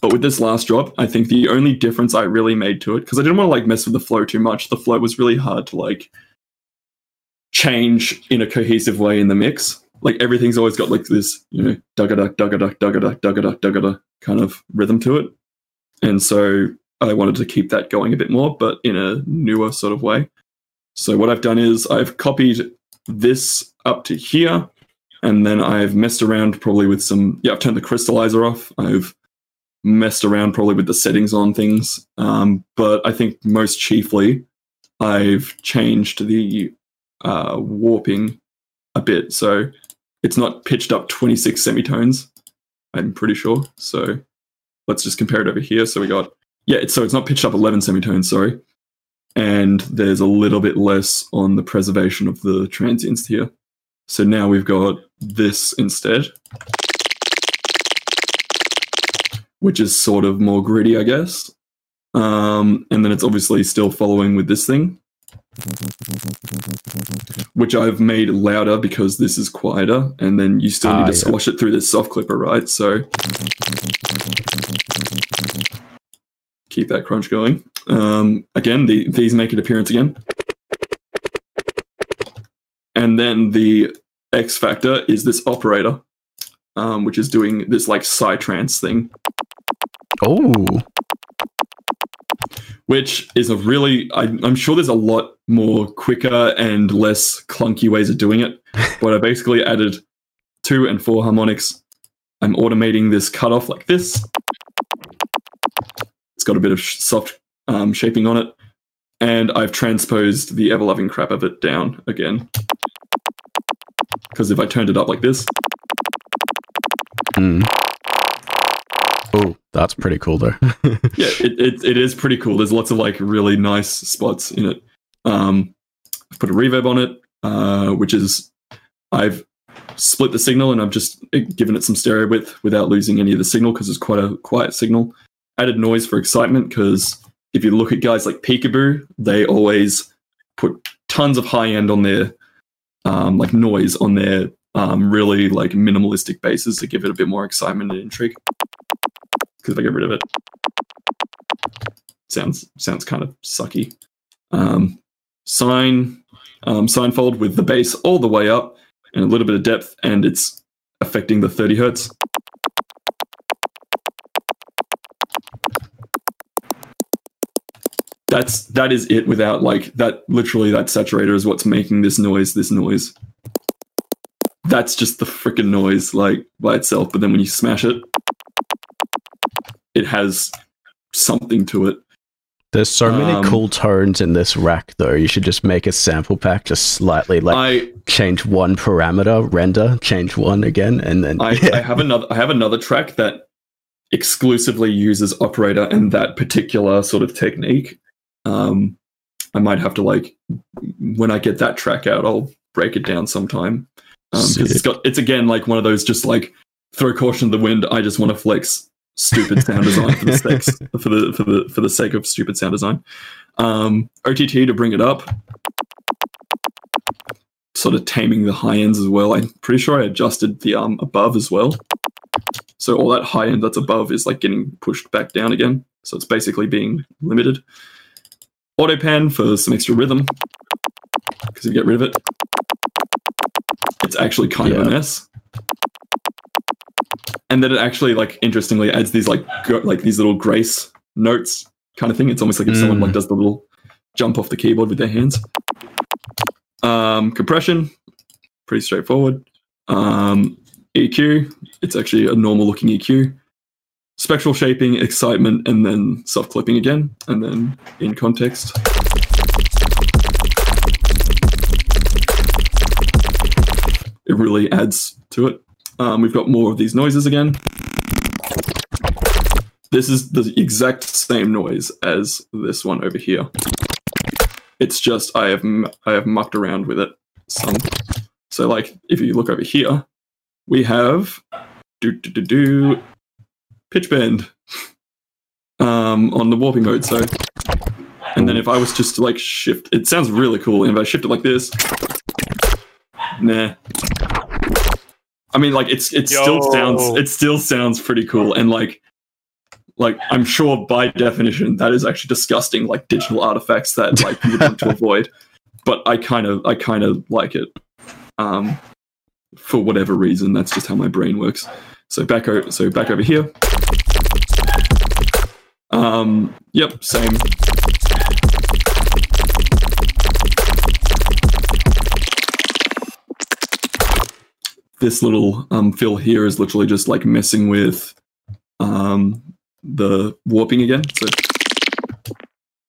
Speaker 3: but with this last drop, I think the only difference I really made to it, because I didn't want to like mess with the flow too much. The flow was really hard to like change in a cohesive way in the mix. Like everything's always got like this, you know, dugga duck, dugga duck, dugga duck, dugga duck, dugga duck kind of rhythm to it. And so I wanted to keep that going a bit more, but in a newer sort of way. So what I've done is I've copied this up to here, and then I've messed around probably with some. Yeah, I've turned the crystallizer off. I've messed around probably with the settings on things, um, but I think most chiefly I've changed the uh, warping a bit. So it's not pitched up 26 semitones. I'm pretty sure. So let's just compare it over here. So we got yeah, it's, so it's not pitched up 11 semitones, sorry. And there's a little bit less on the preservation of the transients here. So now we've got this instead, which is sort of more gritty, I guess. Um, and then it's obviously still following with this thing, which I've made louder because this is quieter, and then you still
Speaker 1: Ah,
Speaker 3: need to
Speaker 1: yeah.
Speaker 3: squash it through this soft clipper, right? So keep that crunch going. Um, again, the, these make an appearance again. And then the X factor is this operator, um, which is doing this like psytrance thing,
Speaker 1: Oh,
Speaker 3: which is a really, I, I'm sure there's a lot more quicker and less clunky ways of doing it. [LAUGHS] but I basically added two and four harmonics. I'm automating this cutoff like this. It's got a bit of sh- soft um, shaping on it. And I've transposed the ever loving crap of it down again. Because if I turned it up like this,
Speaker 1: mm. Oh, that's pretty cool though. [LAUGHS]
Speaker 3: yeah, it, it, it is pretty cool. There's lots of like really nice spots in it. Um, I've put a reverb on it, uh, which is I've split the signal and I've just given it some stereo width without losing any of the signal because it's quite a quiet signal. Added noise for excitement because if you look at guys like Peekaboo, they always put tons of high end on their um, like noise on their um, really like minimalistic basses to give it a bit more excitement and intrigue. Because if I get rid of it, sounds sounds kind of sucky. Um, sine um, sine fold with the bass all the way up and a little bit of depth, and it's affecting the 30 hertz. That's that is it without like that literally that saturator is what's making this noise this noise. That's just the freaking noise like by itself, but then when you smash it it has something to it.
Speaker 1: There's so many
Speaker 3: Um,
Speaker 1: cool tones in this rack though. You should just make a sample pack, just slightly like
Speaker 3: I
Speaker 1: change one parameter, render, change one again, and then
Speaker 3: I,
Speaker 1: yeah.
Speaker 3: I have another I have another track that exclusively uses operator and that particular sort of technique. Um, I might have to like when I get that track out, I'll break it down sometime because it's got it's again like one of those just like throw caution to the wind. I just want to flex stupid sound [LAUGHS] design for the sake for the for the for the sake of stupid sound design. Um, OTT to bring it up, sort of taming the high ends as well. I'm pretty sure I adjusted the um above as well. So all that high end that's above is like getting pushed back down again. So it's basically being limited. Auto pan for some extra rhythm. Because if you get rid of it, it's actually kind of a
Speaker 1: Yeah.
Speaker 3: mess. And then it actually like interestingly adds these like go- like these little grace notes kind of thing. It's almost like if someone
Speaker 1: Mm.
Speaker 3: like does the little jump off the keyboard with their hands. Um, compression, pretty straightforward. Um, EQ, it's actually a normal looking EQ. Spectral shaping, excitement, and then soft clipping again, and then in context. It really adds to it. Um, we've got more of these noises again. This is the exact same noise as this one over here. It's just I have I have mucked around with it some. So like if you look over here, we have do do do do pitch bend um, on the warping mode. So and then if I was just to like shift, it sounds really cool. And if I shift it like this, nah. I mean, like it's it still sounds it still sounds pretty cool, and like like I'm sure by definition that is actually disgusting, like digital artifacts that like you would want to [LAUGHS] avoid. But I kind of I kind of like it, um, for whatever reason. That's just how my brain works. So back over so back over here. Um, yep, same. This little um, fill here is literally just like messing with um, the warping again. So,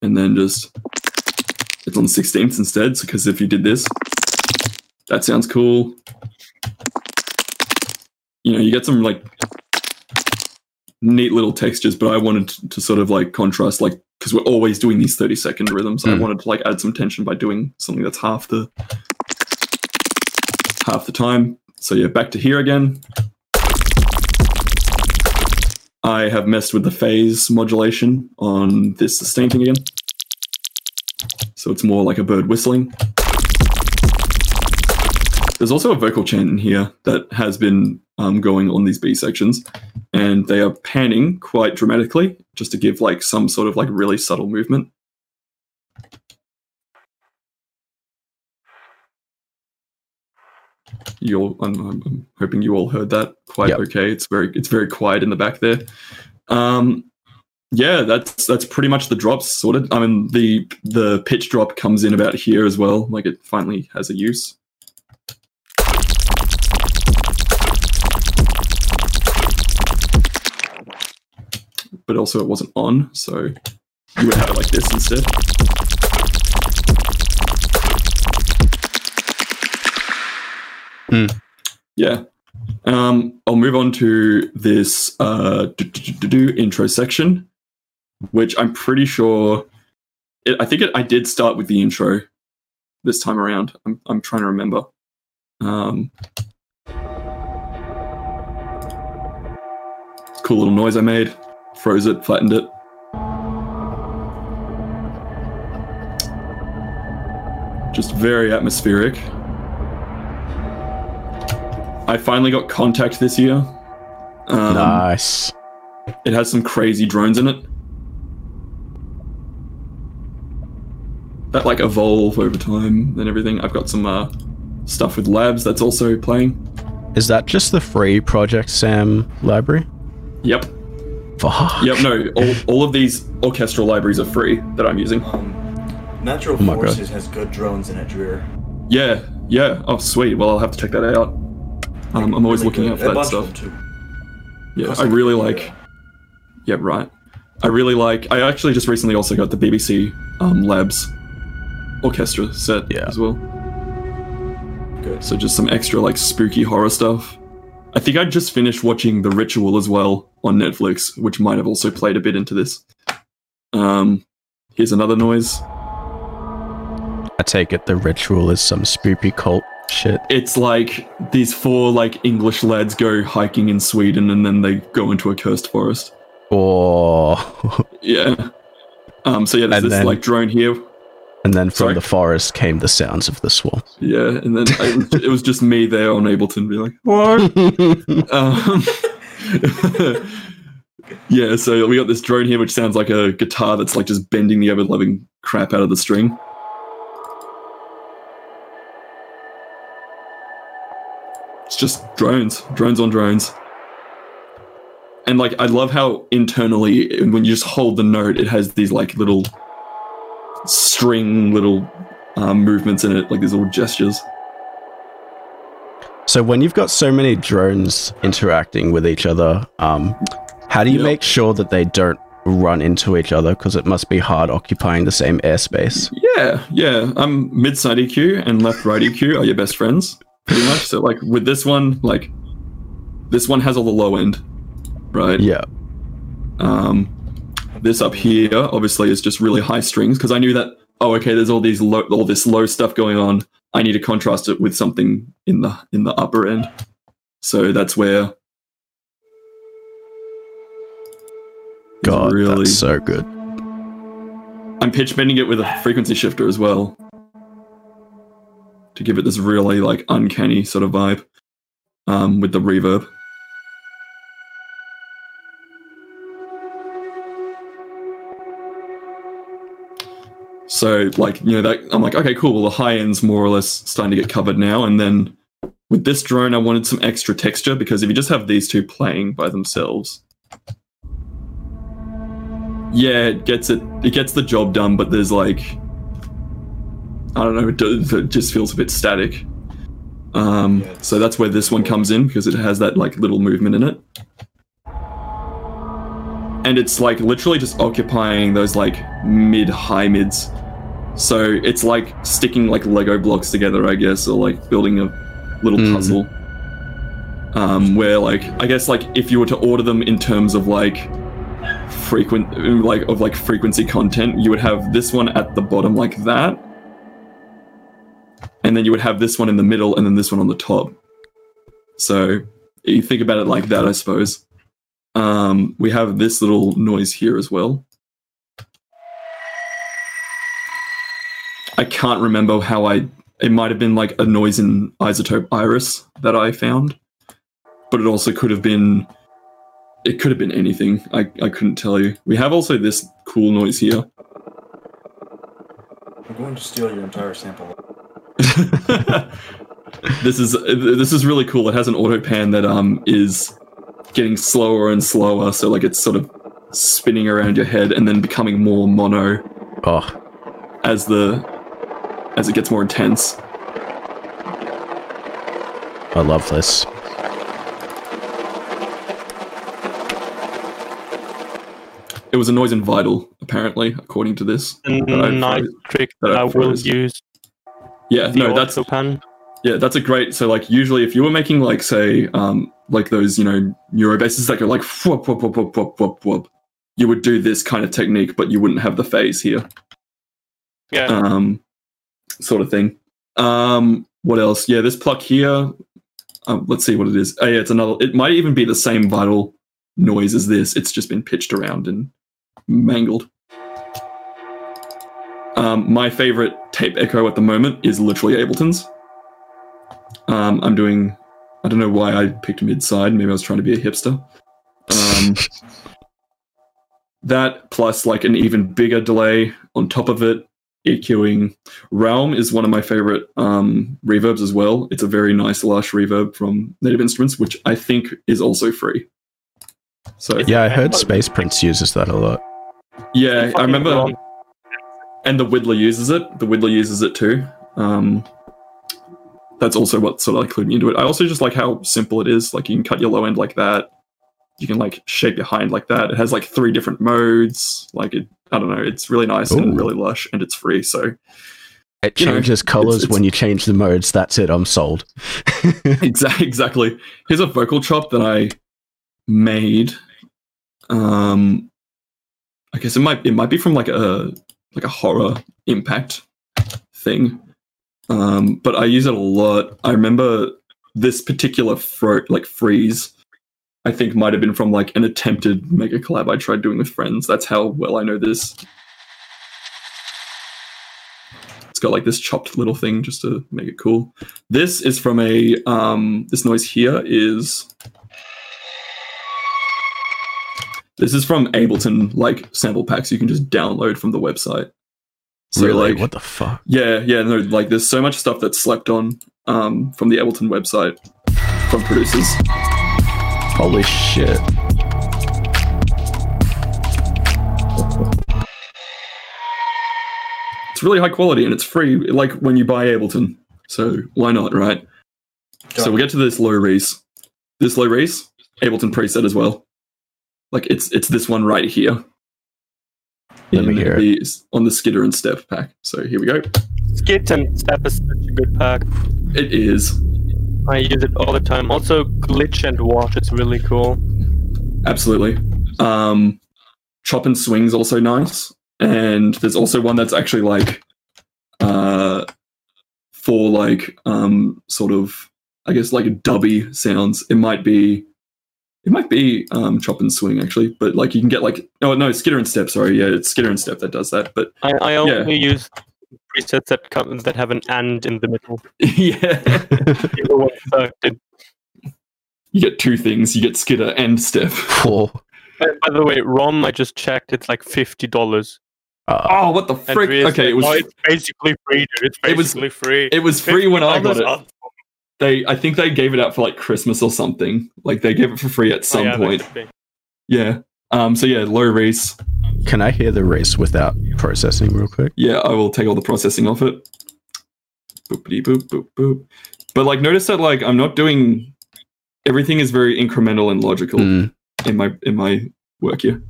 Speaker 3: and then just it's on 16th instead. So, because if you did this, that sounds cool. You know, you get some like neat little textures, but I wanted to, to sort of like contrast, like, because we're always doing these 30 second rhythms. I
Speaker 1: Mm.
Speaker 3: wanted to like add some tension by doing something that's half the half the time. So yeah, back to here again. I have messed with the phase modulation on this sustain thing again. So it's more like a bird whistling. There's also a vocal chant in here that has been um, going on these B sections, and they are panning quite dramatically just to give like some sort of like really subtle movement. You all, I'm, I'm, I'm hoping you all heard that quite
Speaker 1: Yep.
Speaker 3: okay. It's very it's very quiet in the back there. Um, yeah, that's that's pretty much the drops sorted. I mean, the the pitch drop comes in about here as well. Like it finally has a use. But also it wasn't on, so you would have it like this instead.
Speaker 1: Hmm.
Speaker 3: Yeah. Um, I'll move on to this uh, intro section, which I'm pretty sure. It, I think it, I did start with the intro this time around. I'm, I'm trying to remember. Um, cool little noise I made. Froze it, flattened it. Just very atmospheric. I finally got Kontakt this year. Um,
Speaker 1: nice.
Speaker 3: It has some crazy drones in it. That like evolve over time and everything. I've got some uh, stuff with labs that's also playing.
Speaker 1: Is that just the free Project Sam library?
Speaker 3: Yep.
Speaker 1: Fuck.
Speaker 3: Yep. No. All, all of these orchestral libraries are free that I'm using.
Speaker 4: Um, Natural
Speaker 1: Oh my God.
Speaker 4: Forces has good drones in it, Dreer.
Speaker 3: Yeah. Yeah. Oh, sweet. Well, I'll have to check that out. Um, I'm always
Speaker 4: Really
Speaker 3: looking
Speaker 4: good.
Speaker 3: out for
Speaker 4: A
Speaker 3: that
Speaker 4: bunch
Speaker 3: stuff.
Speaker 4: of them, too.
Speaker 3: Yeah,
Speaker 4: Cost
Speaker 3: I really
Speaker 4: a-
Speaker 3: like. Yeah, right. I really like. I actually just recently also got the BBC um, Labs orchestra set
Speaker 1: Yeah.
Speaker 3: as well.
Speaker 4: Good.
Speaker 3: So just some extra like spooky horror stuff. I think I just finished watching The Ritual as well on Netflix, which might have also played a bit into this. Um, here's another noise.
Speaker 1: I take it the ritual is some spoopy cult shit.
Speaker 3: It's like these four like English lads go hiking in Sweden and then they go into a cursed forest.
Speaker 1: Oh.
Speaker 3: Yeah. Um. So yeah, there's
Speaker 1: And
Speaker 3: this
Speaker 1: then-
Speaker 3: like drone here
Speaker 1: and then from
Speaker 3: Sorry?
Speaker 1: the forest came the sounds of the swamp.
Speaker 3: Yeah, and then I, it, was, just me there on Ableton be like, what? [LAUGHS] um, [LAUGHS] yeah, so we got this drone here, which sounds like a guitar that's like just bending the ever loving crap out of the string. It's just drones, drones on drones. And like, I love how internally, when you just hold the note, it has these like little string little um, movements in it, like these little gestures.
Speaker 1: so when you've got so many drones interacting with each other, um, how do you
Speaker 3: Yep.
Speaker 1: make sure that they don't run into each other? Because it must be hard occupying the same airspace.
Speaker 3: Yeah, yeah. Um, mid side EQ and left right EQ are your best friends, pretty much. So like with this one, like this one has all the low end, right?
Speaker 1: Yeah.
Speaker 3: Um, this up here obviously is just really high strings because I knew that. Oh, okay. There's all these low, all this low stuff going on. I need to contrast it with something in the in the upper end. So that's where.
Speaker 1: God,
Speaker 3: really.
Speaker 1: that's so good.
Speaker 3: I'm pitch bending it with a frequency shifter as well to give it this really like uncanny sort of vibe um, with the reverb. So like you know that I'm like okay cool well the high end's more or less starting to get covered now and then with this drone I wanted some extra texture because if you just have these two playing by themselves yeah, it gets it. It gets the job done, but there's like, I don't know. It, does, it just feels a bit static. Um,
Speaker 4: Yeah,
Speaker 3: so that's where this one comes in because it has that like little movement in it, and it's like literally just occupying those like mid high mids. So it's like sticking like Lego blocks together, I guess, or like building a little
Speaker 1: Mhm.
Speaker 3: puzzle. Um, where like I guess like if you were to order them in terms of like frequent like of like frequency content you would have this one at the bottom like that and then you would have this one in the middle and then this one on the top so you think about it like that i suppose Um, we have this little noise here as well. I can't remember how I. It might have been like a noise in iZotope Iris that I found, but it also could have been. It could have been anything. I, I couldn't tell you. We have also this cool noise here.
Speaker 4: I'm going to steal your entire sample. [LAUGHS]
Speaker 3: this is this is really cool. It has an auto pan that um is getting slower and slower, so like it's sort of spinning around your head and then becoming more mono
Speaker 1: Oh,
Speaker 3: as the as it gets more intense.
Speaker 1: I love this.
Speaker 3: It was a noise in Vital, apparently, according to this.
Speaker 5: A
Speaker 3: that I froze-
Speaker 5: trick
Speaker 3: that
Speaker 5: that
Speaker 3: I
Speaker 5: I will use.
Speaker 3: Yeah,
Speaker 5: The
Speaker 3: no, that's
Speaker 5: pan.
Speaker 3: yeah, that's a great. So like usually, if you were making like say um like those you know neuro bases that go like whoop whoop whoop whoop whoop whoop whoop, you would do this kind of technique, but you wouldn't have the phase here.
Speaker 5: Yeah.
Speaker 3: um, sort of thing. Um, what else? Yeah, this pluck here. Um, let's see what it is. Oh, yeah, it's another. It might even be the same vital noise as this. It's just been pitched around and mangled. Um, my favorite tape echo at the moment is literally Ableton's. Um, I'm doing. I don't know why I picked mid side. Maybe I was trying to be a hipster. Um, that plus like an even bigger delay on top of it EQing. Raum is one of my favorite um, reverbs as well. It's a very nice, lush reverb from Native Instruments, which I think is also free. So
Speaker 1: Yeah, I heard Space Prince uses that a lot.
Speaker 3: yeah, I remember.
Speaker 5: wrong.
Speaker 3: And the Whittler uses it. The Whittler uses it too. Um, that's also what sort of like clued me into it. I also just like how simple it is. Like you can cut your low end like that. You can like shape your high end like that. It has like three different modes. Like it, I don't know. It's really nice
Speaker 1: Ooh.
Speaker 3: and really lush, and it's free. So
Speaker 1: It
Speaker 3: You know,
Speaker 1: changes colors
Speaker 3: it's-
Speaker 1: when you change the modes. That's it. I'm sold. [LAUGHS]
Speaker 3: exactly exactly here's a vocal chop that i made um i guess it might it might be from like a like a horror impact thing. Um but i use it a lot. I remember this particular fro- like freeze i think might have been from like an attempted mega collab i tried doing with friends. That's how well i know this. It's got like this chopped little thing just to make it cool. This is from a um this noise here is this is from Ableton like sample packs you can just download from the website. So
Speaker 1: really?
Speaker 3: like
Speaker 1: what the fuck?
Speaker 3: yeah, yeah, no, like there's so much stuff that's slept on um from the Ableton website from producers.
Speaker 1: Holy shit.
Speaker 3: It's really high quality and it's free like when you buy Ableton. So why not, right? So we get to this low res. This low res, Ableton preset as well. Like it's it's this one right here.
Speaker 1: Let me
Speaker 3: In
Speaker 1: hear it.
Speaker 3: on the Skitter and step pack. So here we go.
Speaker 5: Skit and Step is such a good pack.
Speaker 3: It is
Speaker 5: I use it all the time. Also, Glitch and Wash is really cool.
Speaker 3: absolutely. Um, chop and swing's also nice, and there's also one that's actually like uh, for like um, sort of I guess like dubby sounds. It might be. It might be um, chop and swing actually, but like you can get like oh no Skitter and step. Sorry, yeah, it's Skitter and step that does that. But
Speaker 5: I, I only use presets that come that have an and in the middle. [LAUGHS]
Speaker 3: yeah,
Speaker 5: The other ones sucked. It-
Speaker 3: you get two things. You get Skitter and step.
Speaker 1: Four.
Speaker 5: By by the way, Raum I just checked. It's like fifty dollars.
Speaker 1: Uh,
Speaker 3: Oh, what the frick? Okay, it was
Speaker 5: oh, it's basically free, dude. It's
Speaker 3: It was-
Speaker 5: free.
Speaker 3: it was free when I got it.
Speaker 5: Up.
Speaker 3: They, I think they gave it out for like Christmas or something. Like they gave it for free at
Speaker 5: Oh,
Speaker 3: some
Speaker 5: yeah,
Speaker 3: point. Yeah. Um. So yeah, low res.
Speaker 1: can I hear the race without processing real quick?
Speaker 3: Yeah, I will take all the processing off it. Boopity boop boop boop. But like, notice that like I'm not doing. Everything is very incremental and logical
Speaker 1: Mm.
Speaker 3: in my in my work here.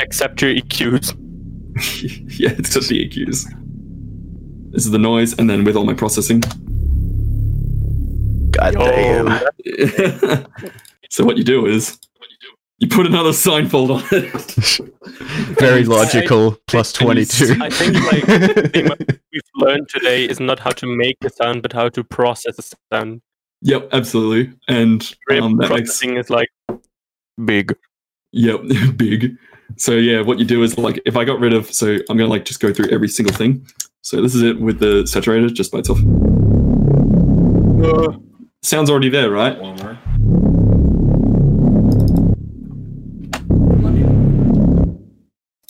Speaker 5: Except your EQs. [LAUGHS] [LAUGHS]
Speaker 3: yeah, it's just the EQs. This is the noise, and then with all my processing.
Speaker 1: God
Speaker 5: Yo,
Speaker 1: damn.
Speaker 3: so what you do is you put another Seinfeld on it. [LAUGHS]
Speaker 1: Very [LAUGHS] logical. Plus
Speaker 3: and you
Speaker 1: 22.
Speaker 5: I think like the thing [LAUGHS] we've learned today is not how to make a sound, but how to process a sound.
Speaker 3: yep, absolutely. And um, that makes
Speaker 5: processing is like Big.
Speaker 3: Yep, big. So yeah, what you do is like if I got rid of so I'm gonna like just go through every single thing. So this is it with the saturator just by itself. Uh, sounds already there, right?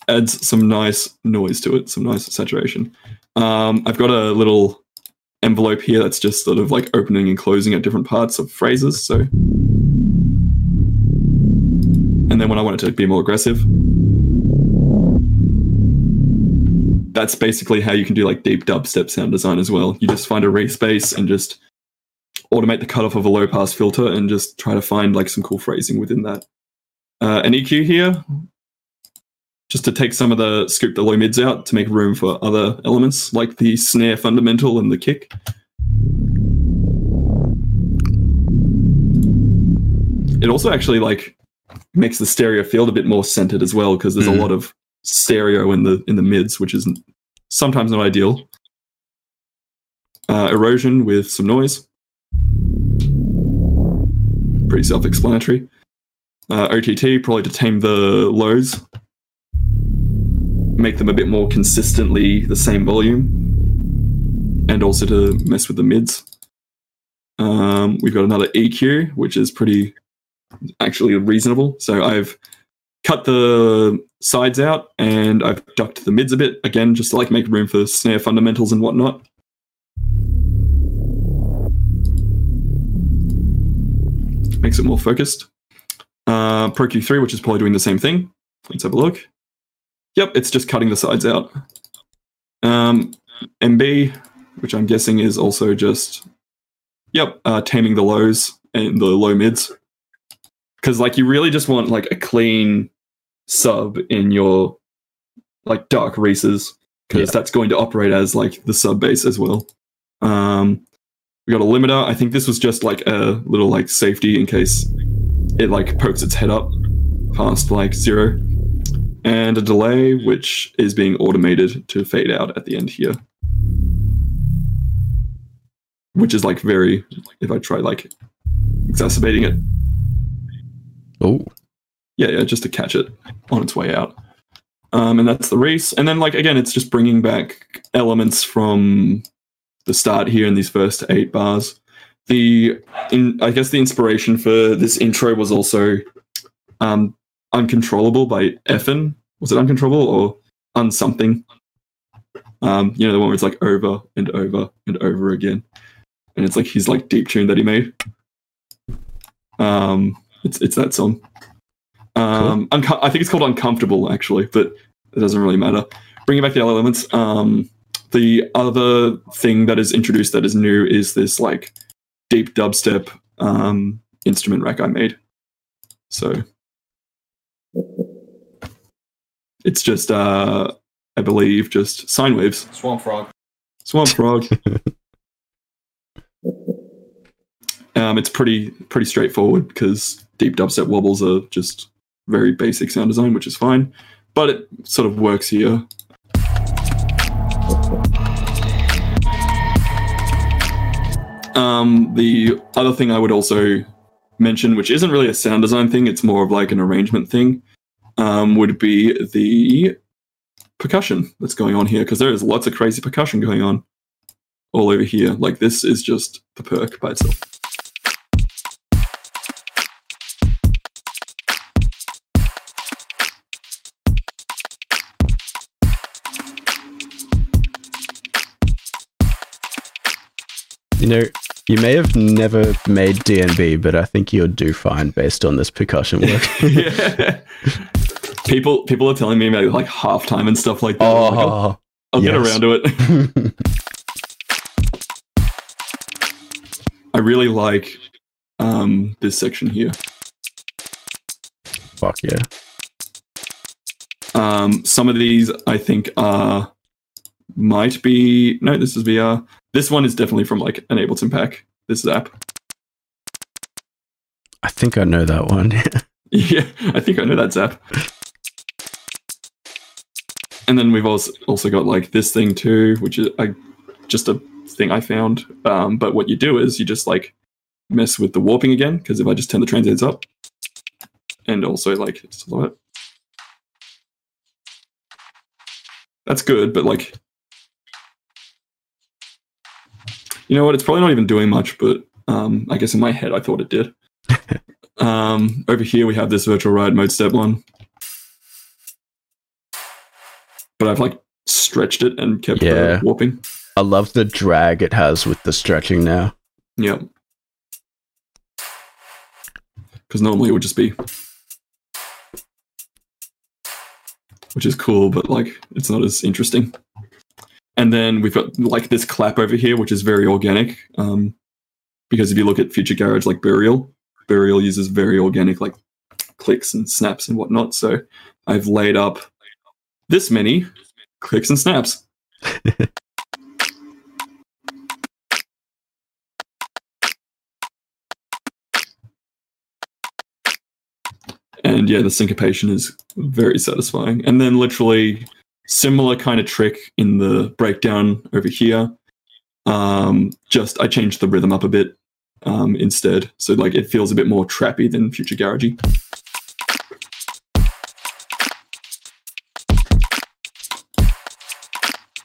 Speaker 3: Adds some nice noise to it, some nice saturation. Um, I've got a little envelope here that's just sort of like opening and closing at different parts of phrases. So, and then when I want it to be more aggressive, that's basically how you can do like deep dubstep sound design as well. You just find a reese bass and just automate the cutoff of a low pass filter and just try to find like some cool phrasing within that. Uh, an EQ here, just to take some of the scoop the low mids out to make room for other elements like the snare fundamental and the kick. It also actually like makes the stereo field a bit more centered as well because there's
Speaker 1: Mm.
Speaker 3: a lot of stereo in the in the mids, which is sometimes not ideal. Uh, erosion with some noise, pretty self-explanatory. Uh, OTT probably to tame the lows, make them a bit more consistently the same volume, and also to mess with the mids. Um, we've got another EQ, which is pretty actually reasonable. So I've cut the sides out and I've ducked the mids a bit again, just to like make room for snare fundamentals and whatnot. Makes it more focused. Uh, Pro Q3, which is probably doing the same thing. Let's have a look. Yep, it's just cutting the sides out. Um, MB, which I'm guessing is also just, yep, uh, taming the lows and the low mids. Because like you really just want like a clean sub in your like dark reeses because that's going to operate as like the sub bass as well. Um, we got a limiter. I think this was just like a little like safety in case it like pokes its head up past like zero, and a delay which is being automated to fade out at the end here, which is like very. If I try like exacerbating it,
Speaker 1: Oh,
Speaker 3: yeah, yeah, just to catch it on its way out. Um, and that's the reese. And then, like again, it's just bringing back elements from the start here in these first eight bars. The, in, I guess, the inspiration for this intro was also um, "Uncontrollable" by Effin. Was it "Uncontrollable" or "Unsomething"? Um, you know, the one where it's like over and over and over again, and it's like his like deep tune that he made. Um, it's it's that song. Um, unco- I think it's called Uncomfortable, actually, but it doesn't really matter. Bringing back the other elements. Um, the other thing that is introduced that is new is this like deep dubstep um, instrument rack I made. So it's just, uh, I believe, just sine waves.
Speaker 4: Swamp Frog.
Speaker 3: Swamp Frog. [LAUGHS] um, it's pretty pretty straightforward because deep dubstep wobbles are just very basic sound design, which is fine. But it sort of works here. Um, the other thing I would also mention, which isn't really a sound design thing, it's more of like an arrangement thing, um, would be the percussion that's going on here because there is lots of crazy percussion going on all over here. Like this is just the perk by itself.
Speaker 1: you know, you may have never made DNB, but I think you'll do fine based on this percussion work. [LAUGHS]
Speaker 3: yeah. People people are telling me about like halftime and stuff like that. I'm like, I'll,
Speaker 1: oh,
Speaker 3: I'll get around to it. [LAUGHS] I really like um, this section here.
Speaker 1: fuck yeah.
Speaker 3: Um, some of these I think are might be no, this is VR. This one is definitely from like an Ableton pack. This app.
Speaker 1: I think I know that one. [LAUGHS]
Speaker 3: Yeah, I think I know that zap. And then we've also also got like this thing too, which is I, just a thing I found. Um, but what you do is you just like mess with the warping again, because if I just turn the transients up, and also like. That's good, but like, you know what? It's probably not even doing much, but um, I guess in my head I thought it did. [LAUGHS] um, over here we have this Virtual Riot mode step one, but I've like stretched it and kept
Speaker 1: Yeah.
Speaker 3: the warping.
Speaker 1: I love the drag it has with the stretching now.
Speaker 3: Yeah. Because normally it would just be. Which is cool, but like it's not as interesting. And then we've got like this clap over here, which is very organic. Um, because if you look at Future Garage, like Burial, Burial uses very organic like clicks and snaps and whatnot. So I've laid up this many clicks and snaps. [LAUGHS] and yeah, the syncopation is very satisfying. And then literally similar kind of trick in the breakdown over here. Um, just I changed the rhythm up a bit um, instead, so like it feels a bit more trappy than Future Garagey.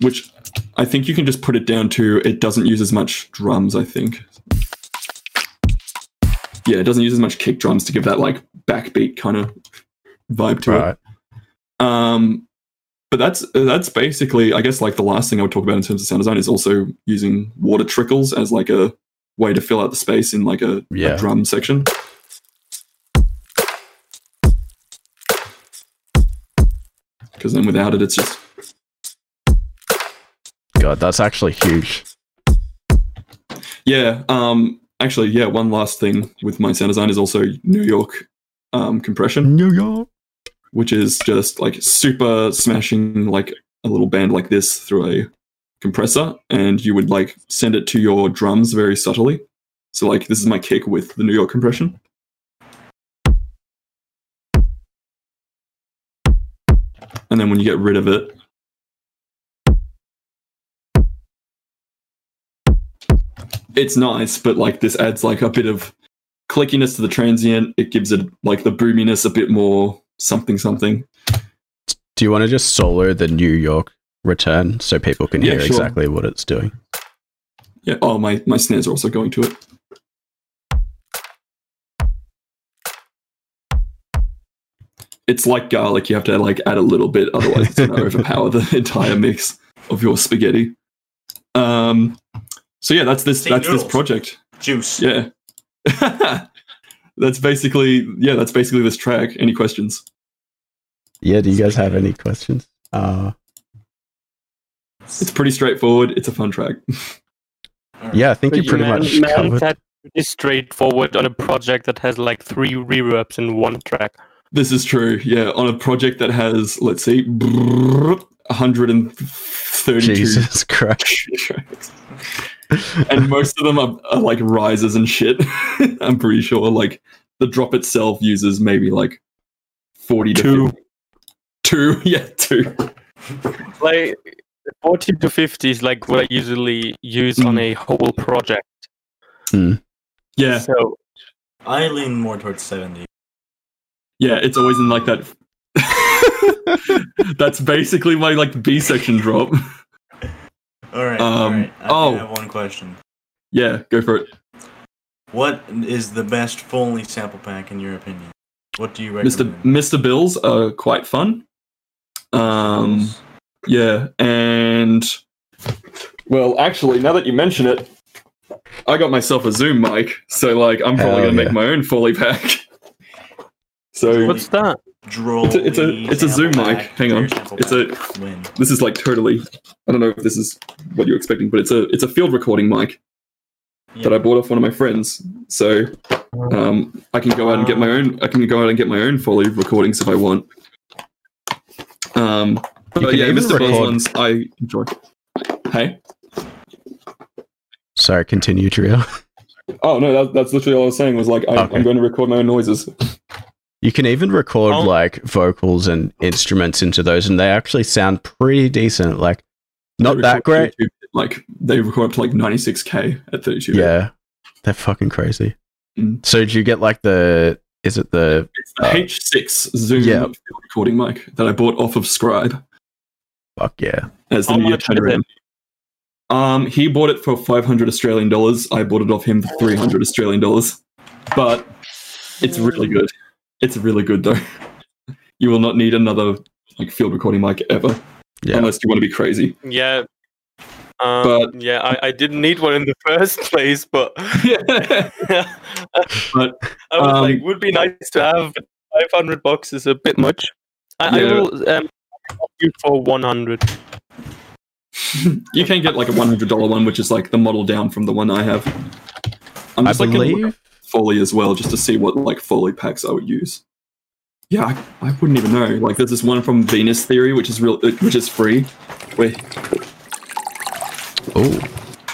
Speaker 3: Which I think you can just put it down to it doesn't use as much drums. I think yeah, it doesn't use as much kick drums to give that like backbeat kind of vibe to
Speaker 1: Right.
Speaker 3: it. Um, but that's that's basically, I guess, like the last thing I would talk about in terms of sound design is also using water trickles as like a way to fill out the space in like a, a drum section. Because then without it, it's just
Speaker 1: God, that's actually huge.
Speaker 3: Yeah. Um. Actually, yeah. One last thing with my sound design is also New York um, compression,
Speaker 1: New York.
Speaker 3: Which is just like super smashing like a little band like this through a compressor, and you would like send it to your drums very subtly. So like this is my kick with the New York compression. And then when you get rid of it, it's nice, but like this adds like a bit of clickiness to the transient. It gives it like the boominess a bit more something something.
Speaker 1: Do you want to just solo the New York return so people can
Speaker 3: Yeah,
Speaker 1: hear
Speaker 3: sure.
Speaker 1: exactly what it's doing?
Speaker 3: Yeah. Oh, my my snares are also going to it. It's like garlic. You have to like add a little bit, otherwise it's going [LAUGHS] to overpower the entire mix of your spaghetti. Um. So yeah, that's this.
Speaker 4: Say
Speaker 3: that's this project.
Speaker 4: Juice.
Speaker 3: Yeah. [LAUGHS] that's basically yeah. That's basically this track. Any questions?
Speaker 1: Yeah, do you guys have any questions? Uh,
Speaker 3: It's pretty straightforward. It's a fun track.
Speaker 1: yeah, I think you
Speaker 5: But
Speaker 1: pretty
Speaker 5: man,
Speaker 1: much
Speaker 5: man
Speaker 1: covered.
Speaker 5: that pretty straightforward on a project that has like three reverbs in one track.
Speaker 3: This is true. Yeah, on a project that has let's see, 132
Speaker 1: Jesus [LAUGHS] Christ.
Speaker 3: Tracks. and most of them are, are like rises and shit. [LAUGHS] I'm pretty sure. Like the drop itself uses maybe like 40 to
Speaker 5: Two.
Speaker 3: 50. Two, [LAUGHS] yeah, two.
Speaker 5: Like 40 to 50 is like what I usually use on mm. a whole project. Hmm.
Speaker 3: Yeah,
Speaker 5: So
Speaker 4: I lean more towards 70.
Speaker 3: yeah, it's always in like that. [LAUGHS] That's basically my like B section drop.
Speaker 4: All right.
Speaker 3: Um,
Speaker 4: all right. I
Speaker 3: oh.
Speaker 4: have one question.
Speaker 3: Yeah, go for it.
Speaker 4: What is the best Foley sample pack in your opinion? What do you
Speaker 3: Mr. Mr. Bills are quite fun. Um, yeah, and well, actually, now that you mention it, I got myself a Zoom mic, so like I'm probably
Speaker 1: Hell
Speaker 3: gonna
Speaker 1: yeah.
Speaker 3: make my own Foley pack. [LAUGHS] so
Speaker 5: what's that?
Speaker 4: Droll.
Speaker 3: It's a- it's a- it's a Zoom mic. Hang on. It's a-
Speaker 4: win.
Speaker 3: this is like totally. I don't know if this is what you're expecting, but it's a it's a field recording mic that I bought off one of my friends. So um, I can go out and get my own. I can go out and get my own Foley recordings if I want. Um, but yeah, Mr. Bill's
Speaker 1: record-
Speaker 3: ones I enjoy. Hey.
Speaker 1: Sorry, continue, Trio.
Speaker 3: Oh no, that, that's literally all I was saying. Was like I,
Speaker 1: Okay.
Speaker 3: I'm going to record my own noises.
Speaker 1: You can even record
Speaker 5: Oh.
Speaker 1: like vocals and instruments into those, and they actually sound pretty decent. Like, not that great.
Speaker 3: 32 Like they record up to like 96k at 32.
Speaker 1: Yeah, they're fucking crazy.
Speaker 3: Mm.
Speaker 1: So, do you get like the Is it the
Speaker 3: It's the
Speaker 1: Uh,
Speaker 3: H6 Zoom
Speaker 1: yeah.
Speaker 3: recording mic that I bought off of Scribe
Speaker 1: fuck yeah?
Speaker 3: as the
Speaker 5: How
Speaker 3: new
Speaker 5: much is it?
Speaker 3: Tenerife. Um, he bought it for 500 Australian dollars. I bought it off him for 300 Australian dollars. But it's really good. It's really good though. You will not need another like field recording mic ever,
Speaker 1: Yeah.
Speaker 3: unless you want to be crazy.
Speaker 5: Yeah. Um,
Speaker 3: But-
Speaker 5: yeah, I, I didn't need one in the first [LAUGHS] place, but [LAUGHS] [LAUGHS]
Speaker 3: yeah.
Speaker 5: I was
Speaker 3: um,
Speaker 5: like, would be nice to have. Five hundred bucks is a bit much. I,
Speaker 3: Yeah.
Speaker 5: I will um, offer you for one hundred.
Speaker 3: you can get like a $100 one, which is like the model down from the one I have. I'm
Speaker 1: I
Speaker 3: just like gonna look
Speaker 1: believe.
Speaker 3: up Foley as well, just to see what like Foley packs I would use. Yeah, I, I wouldn't even know. Like, there's this one from Venus Theory, which is real, uh, which is free. Where
Speaker 1: Oh,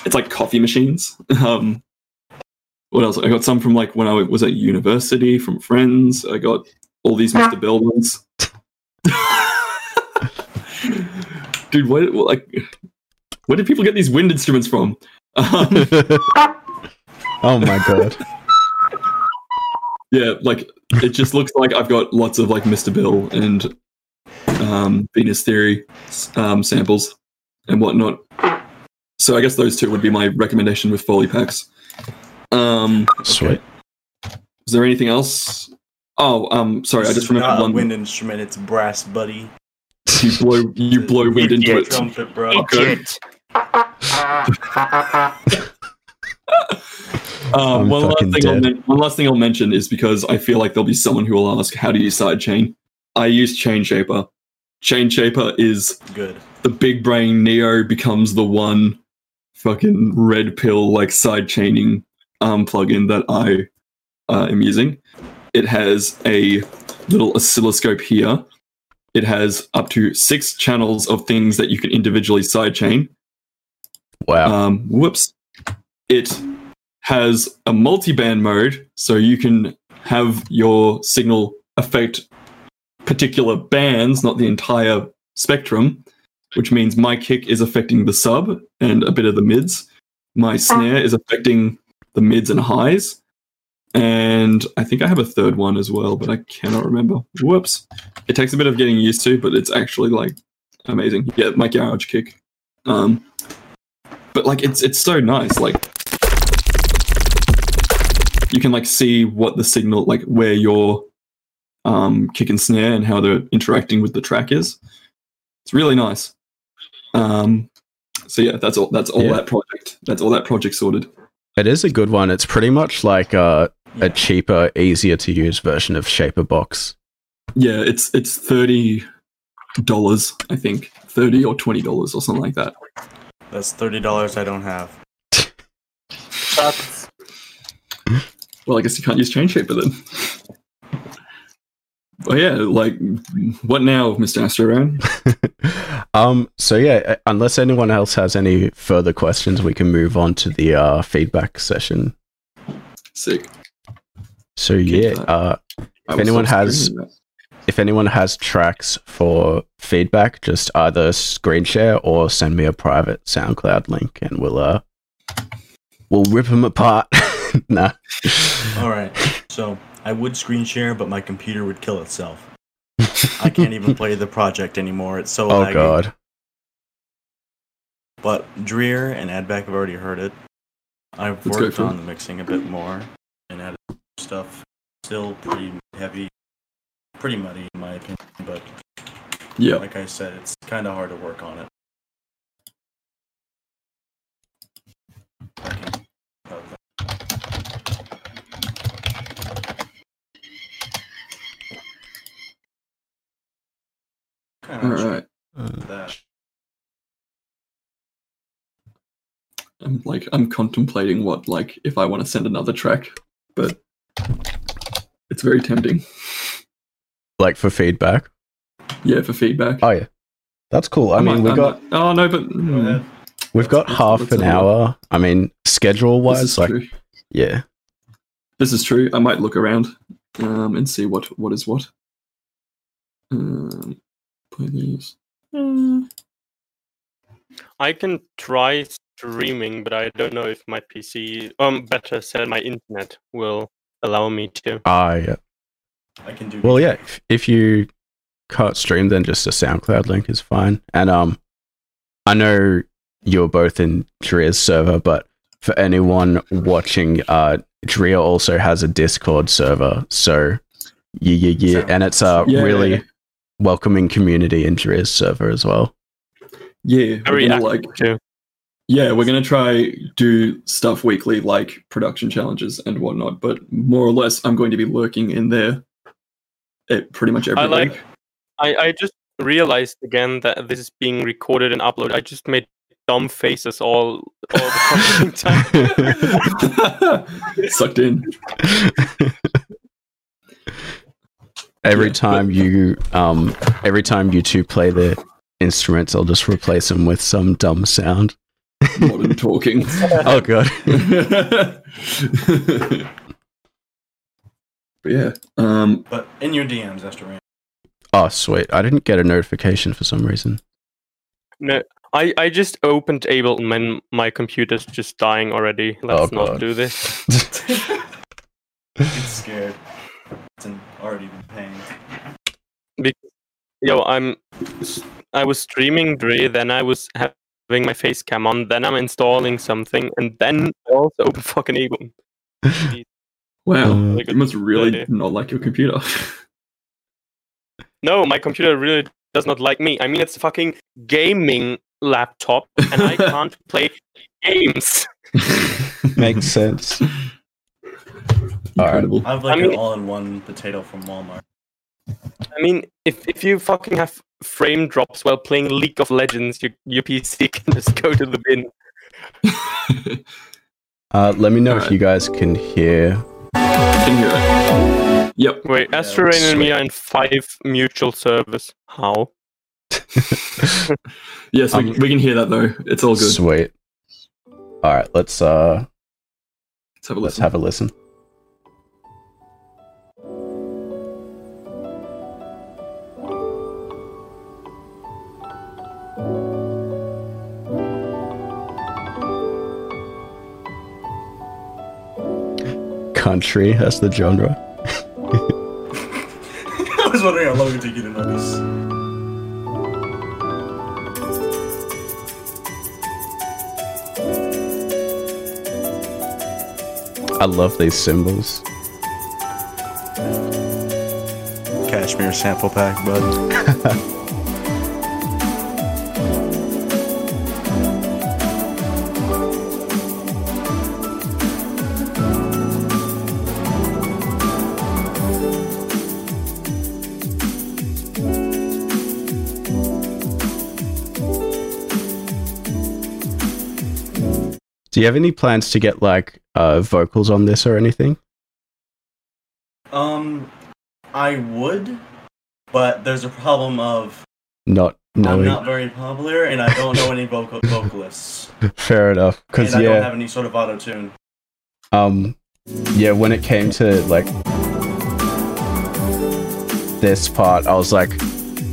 Speaker 3: it's like coffee machines. [LAUGHS] Um, what else? I got some from like when I was at university from friends. I got all these Mr. Bill ones. [LAUGHS] Dude, what like where did people get these wind instruments from? [LAUGHS] Um,
Speaker 1: oh my god.
Speaker 3: Yeah, like it just looks like I've got lots of like Mr. Bill and um, Venus Theory um, samples and whatnot. So I guess those two would be my recommendation with Foley packs. Um,
Speaker 1: Sweet.
Speaker 3: Is there anything else? Oh, um, sorry, I just remembered one.
Speaker 4: wind instrument. It's brass, buddy.
Speaker 3: You blow, you blow wind into it.
Speaker 4: Trumpet, bro.
Speaker 3: Okay. [LAUGHS] [LAUGHS] Um, one last thing I'll men- one last thing I'll mention is because I feel like there'll be someone who will ask, "How do you sidechain?" I use Chain Shaper. Chain Shaper is
Speaker 4: Good.
Speaker 3: the big brain Neo becomes the one fucking red pill like side chaining um, plugin that I uh, am using. It has a little oscilloscope here. It has up to six channels of things that you can individually sidechain.
Speaker 1: Wow.
Speaker 3: Um, whoops. It has a multi-band mode, so you can have your signal affect particular bands, not the entire spectrum, which means my kick is affecting the sub and a bit of the mids. My snare is affecting the mids and highs. And I think I have a third one as well, but I cannot remember. Whoops. It takes a bit of getting used to, but it's actually like amazing. Yeah, my garage kick. Um, but like it's it's so nice. Like you can like see what the signal, like where your um, kick and snare and how they're interacting with the track is. It's really nice. Um, so yeah, that's all. That's all
Speaker 1: Yeah.
Speaker 3: that project. That's all that project sorted.
Speaker 1: it is a good one. It's pretty much like a,
Speaker 4: Yeah.
Speaker 1: a cheaper, easier to use version of ShaperBox.
Speaker 3: Yeah, it's it's thirty dollars, I think, thirty or twenty dollars or something like that.
Speaker 4: That's thirty dollars I don't have.
Speaker 3: Well, I guess you can't use Chain Shaper then. Well, yeah, like what now, Mister Astroreign? [LAUGHS]
Speaker 1: um. So yeah, uh, unless anyone else has any further questions, we can move on to the uh, feedback session.
Speaker 3: Sick.
Speaker 1: So yeah, uh,
Speaker 3: I will
Speaker 1: anyone has- if anyone has tracks for feedback, just either screen share or send me a private SoundCloud link, and we'll uh, we'll rip them apart. [LAUGHS] [LAUGHS] nah.
Speaker 4: All right. So I would screen share, but my computer would kill itself. I can't even play the project anymore. It's so [LAUGHS]
Speaker 1: Oh
Speaker 4: laggy.
Speaker 1: god.
Speaker 4: But Dreer and Adback have already heard it. I've worked on the mixing a bit more and added stuff. Still pretty heavy, pretty muddy in my opinion. But
Speaker 3: Yeah.
Speaker 4: like I said, it's kind of hard to work on it.
Speaker 3: All
Speaker 4: Kinda that.
Speaker 3: I'm like I'm contemplating what like if I want to send another track, but it's very tempting.
Speaker 1: Like for feedback.
Speaker 3: Yeah, for feedback.
Speaker 1: Oh yeah, that's cool. I, mean,
Speaker 3: might-
Speaker 1: we got
Speaker 3: might- oh no, but
Speaker 4: Go
Speaker 3: hmm,
Speaker 1: we've got
Speaker 3: Let's-
Speaker 1: half
Speaker 3: let's
Speaker 1: an
Speaker 3: have a
Speaker 1: hour. I mean, schedule wise, like
Speaker 3: true.
Speaker 1: yeah.
Speaker 3: This is true. I might look around um, and see what what is what. Um, play these.
Speaker 5: I can try streaming, but I don't know if my PC, um, better said, my internet will allow me to.
Speaker 1: Ah yeah.
Speaker 4: I can do.
Speaker 1: Well, yeah. If, if you can't stream, then just a SoundCloud link is fine. And um, I know you're both in DREER's server, but for anyone watching, uh, DREER also has a Discord server. So yeah, yeah, yeah, and it's a
Speaker 3: Yeah.
Speaker 1: really welcoming community into DREER's server as well.
Speaker 3: Yeah, we're
Speaker 5: Very
Speaker 3: gonna
Speaker 5: active
Speaker 3: like
Speaker 5: too.
Speaker 3: yeah, we're gonna try do stuff weekly like production challenges and whatnot. But more or less, I'm going to be lurking in there. It pretty much every
Speaker 5: I like-
Speaker 3: week.
Speaker 5: I, I just realized again that this is being recorded and uploaded. I just made dumb faces all all the [LAUGHS] time. [LAUGHS]
Speaker 3: Sucked in. [LAUGHS]
Speaker 1: every
Speaker 3: Yeah,
Speaker 1: time you um every time you two play the instruments, I'll just replace them with some dumb sound.
Speaker 3: Modern [LAUGHS] talking.
Speaker 1: Oh god. [LAUGHS]
Speaker 3: but yeah, um,
Speaker 4: But in your DMs, Esther.
Speaker 1: Oh sweet. I didn't get a notification for some reason.
Speaker 5: No, I, I just opened Ableton and my computer's just dying already. Let's
Speaker 1: Oh,
Speaker 5: not do this. [LAUGHS]
Speaker 4: It's scared. It's in, already in pain.
Speaker 5: Yo, I'm I was streaming Dre, then I was having my face cam on, then I'm installing something, and then I also open fucking Ableton. [LAUGHS]
Speaker 3: wow,
Speaker 1: Uh,
Speaker 3: you must really
Speaker 5: idea.
Speaker 3: not like your computer.
Speaker 5: No, my computer really does not like me. I mean, it's a fucking gaming laptop, and I [LAUGHS] can't play games. [LAUGHS]
Speaker 1: Makes sense.
Speaker 3: Incredible.
Speaker 4: I have like
Speaker 5: I mean-
Speaker 4: an all-in-one potato from Walmart.
Speaker 5: I mean, if if you fucking have frame drops while playing League of Legends, your your PC [LAUGHS] can just go to the bin. [LAUGHS]
Speaker 1: Uh let me know if
Speaker 3: Alright.
Speaker 1: you guys can hear.
Speaker 3: Can hear it. Yep.
Speaker 5: Wait,
Speaker 4: Yeah,
Speaker 5: Astroreign and me are in five mutual servers. How? [LAUGHS]
Speaker 3: Yes, we,
Speaker 1: Um,
Speaker 3: we can hear that though. It's all good.
Speaker 1: Sweet. Alright, let's uh
Speaker 3: Let's have a
Speaker 1: let's
Speaker 3: listen.
Speaker 1: have a listen. Country, that's the genre. [LAUGHS]
Speaker 4: I was wondering how long it would take you to notice.
Speaker 1: I love these cymbals.
Speaker 4: Cashmere sample pack, bud. [LAUGHS]
Speaker 1: Do you have any plans to get like uh vocals on this or anything?
Speaker 4: Um, I would, but there's a problem of
Speaker 1: Not
Speaker 4: I'm not very popular and I don't know any vocal [LAUGHS] vocalists.
Speaker 1: Fair enough. Because
Speaker 4: I don't have any sort of auto tune.
Speaker 1: um, yeah, when it came to like this part, I was like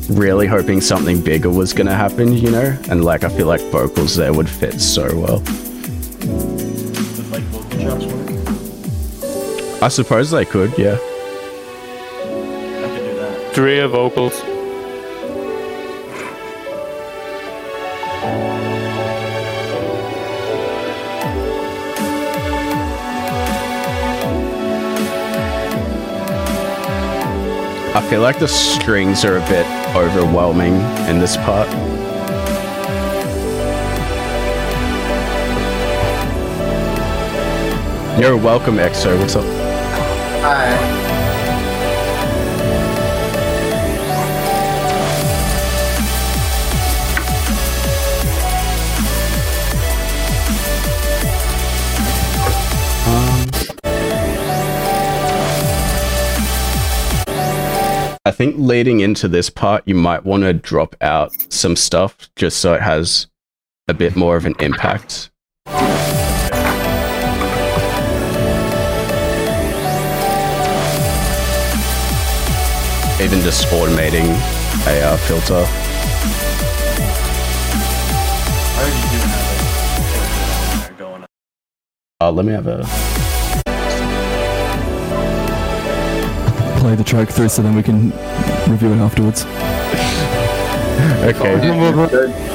Speaker 1: really hoping something bigger was gonna happen, you know, and like I feel like vocals there would fit so well.
Speaker 4: With like vocal chops work.
Speaker 1: I suppose they could, yeah.
Speaker 4: I could do that.
Speaker 5: DREER vocals.
Speaker 1: I feel like the strings are a bit overwhelming in this part. You're welcome, EXO. What's up? Um, I think leading into this part, you might want to drop out some stuff just so it has a bit more of an impact. Even just automating a uh, filter.
Speaker 4: I already do have a filter going on.
Speaker 1: Uh, let me have a.
Speaker 3: play the track through so then we can review it afterwards. [LAUGHS]
Speaker 1: Okay.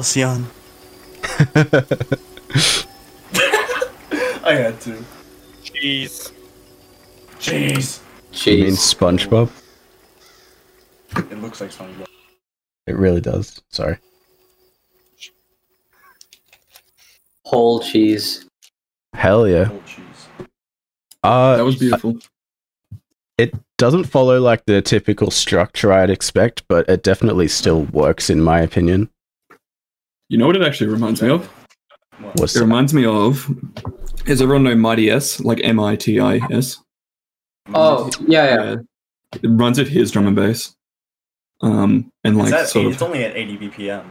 Speaker 4: Halcyon. I had to.
Speaker 5: Jeez.
Speaker 4: Jeez.
Speaker 1: You mean
Speaker 6: Cheese.
Speaker 1: SpongeBob?
Speaker 4: It looks like SpongeBob.
Speaker 1: It really does. Sorry.
Speaker 6: Whole cheese.
Speaker 1: Hell yeah.
Speaker 4: Oh, jeez.
Speaker 1: Uh,
Speaker 3: That was beautiful.
Speaker 1: it doesn't follow like the typical structure I'd expect, but it definitely still works in my opinion.
Speaker 3: You know what it actually reminds me of?
Speaker 1: What's
Speaker 3: It reminds me of. Does everyone know MitiS? Like M I T I S?
Speaker 6: Oh, yeah, yeah.
Speaker 3: Yeah. It runs at his drum and bass. Um, and like
Speaker 4: that
Speaker 3: sort
Speaker 4: eight-
Speaker 3: of.
Speaker 4: It's only at 80 BPM.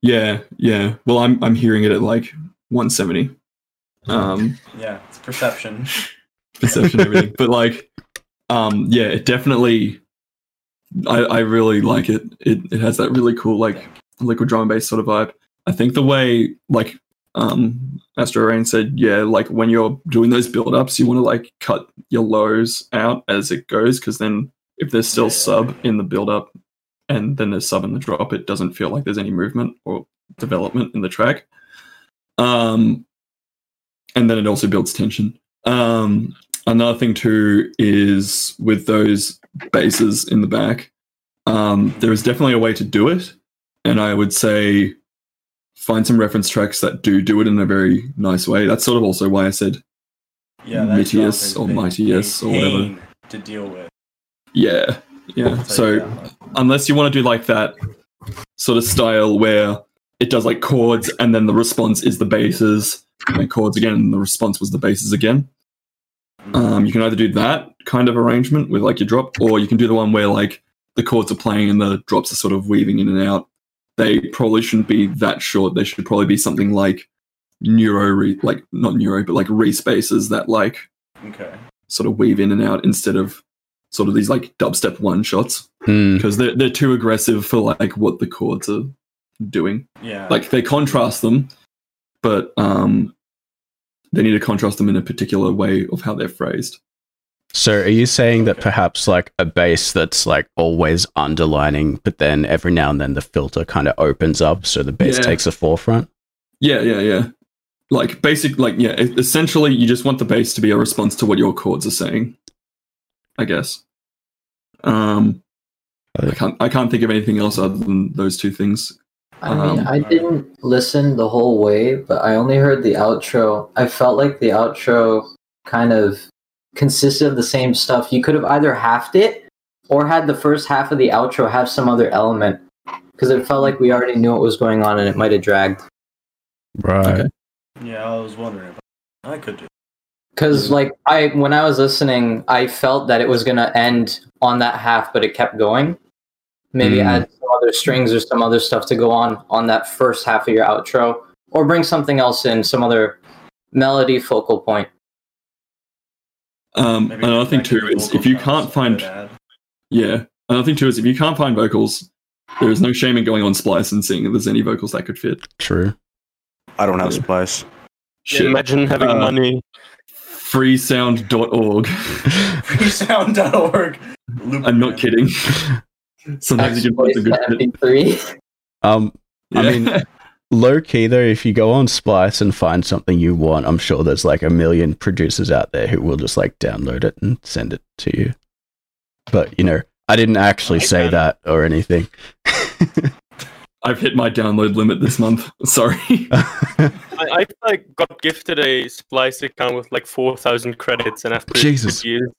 Speaker 3: Yeah, yeah. Well, I'm I'm hearing it at like 170. Um,
Speaker 4: Yeah, it's perception. [LAUGHS]
Speaker 3: perception everything, but like, um, yeah, it definitely. I I really like it. It it has that really cool like liquid drum and bass sort of vibe. I think the way like um Astroreign said, yeah, like when you're doing those build ups, you want to like cut your lows out as it goes because then if there's still sub in the build up and then there's sub in the drop, it doesn't feel like there's any movement or development in the track. Um, and then it also builds tension. Um, another thing too is with those basses in the back, um, there is definitely a way to do it, and I would say find some reference tracks that do do it in a very nice way. That's sort of also why I said
Speaker 4: Yeah,
Speaker 3: Mitius or Mightius or whatever.
Speaker 4: To deal with.
Speaker 3: yeah, yeah. So
Speaker 4: you that much.
Speaker 3: unless you want to do like that sort of style where it does like chords and then the response is the basses and chords again and the response was the basses again um, you can either do that kind of arrangement with like your drop or you can do the one where like the chords are playing and the drops are sort of weaving in and out they probably shouldn't be that short they should probably be something like neuro re- like not neuro but like reese basses that like
Speaker 4: okay.
Speaker 3: sort of weave in and out instead of sort of these like dubstep one shots
Speaker 1: Hmm.
Speaker 3: because they're they're too aggressive for like what the chords are doing.
Speaker 4: Yeah.
Speaker 3: Like they contrast them, but um, they need to contrast them in a particular way of how they're phrased.
Speaker 1: So are you saying that perhaps like a bass that's like always underlining, but then every now and then the filter kind of opens up so the bass
Speaker 3: Yeah.
Speaker 1: takes the forefront?
Speaker 3: Yeah, yeah, yeah. Like basic, like yeah. Essentially, you just want the bass to be a response to what your chords are saying. I guess. Um, I can't. I can't think of anything else other than those two things.
Speaker 6: I mean,
Speaker 3: Um,
Speaker 6: I didn't listen the whole way, but I only heard the outro. I felt like the outro kind of consisted of the same stuff. You could have either halved it or had the first half of the outro have some other element because it felt like we already knew what was going on and it might have dragged.
Speaker 1: Right.
Speaker 3: Okay.
Speaker 4: yeah, I was wondering. I could do.
Speaker 6: Because like I when I was listening, I felt that it was gonna end on that half, but it kept going. Maybe
Speaker 1: Mm.
Speaker 6: add some other strings or some other stuff to go on on that first half of your outro, or bring something else in, some other melody focal point.
Speaker 3: Um,
Speaker 4: Maybe
Speaker 3: another thing too is if you can't find,
Speaker 4: I'd add.
Speaker 3: yeah, another thing too is if you can't find vocals, there is no shame in going on Splice and seeing if there's any vocals that could fit.
Speaker 1: True.
Speaker 7: I don't have
Speaker 3: Yeah.
Speaker 7: Splice.
Speaker 3: Shit.
Speaker 5: Imagine having
Speaker 3: Uh,
Speaker 5: money.
Speaker 3: Freesound.org. [LAUGHS]
Speaker 4: Freesound.org.
Speaker 3: I'm not kidding. [LAUGHS] Sometimes you can find some good shit.
Speaker 6: MP3.
Speaker 1: Um, I mean, [LAUGHS] low key though, if you go on Splice and find something you want, I'm sure there's like a million producers out there who will just like download it and send it to you. But you know, I didn't actually
Speaker 5: I
Speaker 1: say
Speaker 5: can.
Speaker 1: that or anything. [LAUGHS]
Speaker 3: I've hit my download limit this month. [LAUGHS] Sorry.
Speaker 5: I, I like got gifted a Splice account with like four thousand credits, and after
Speaker 1: Jesus.
Speaker 5: years,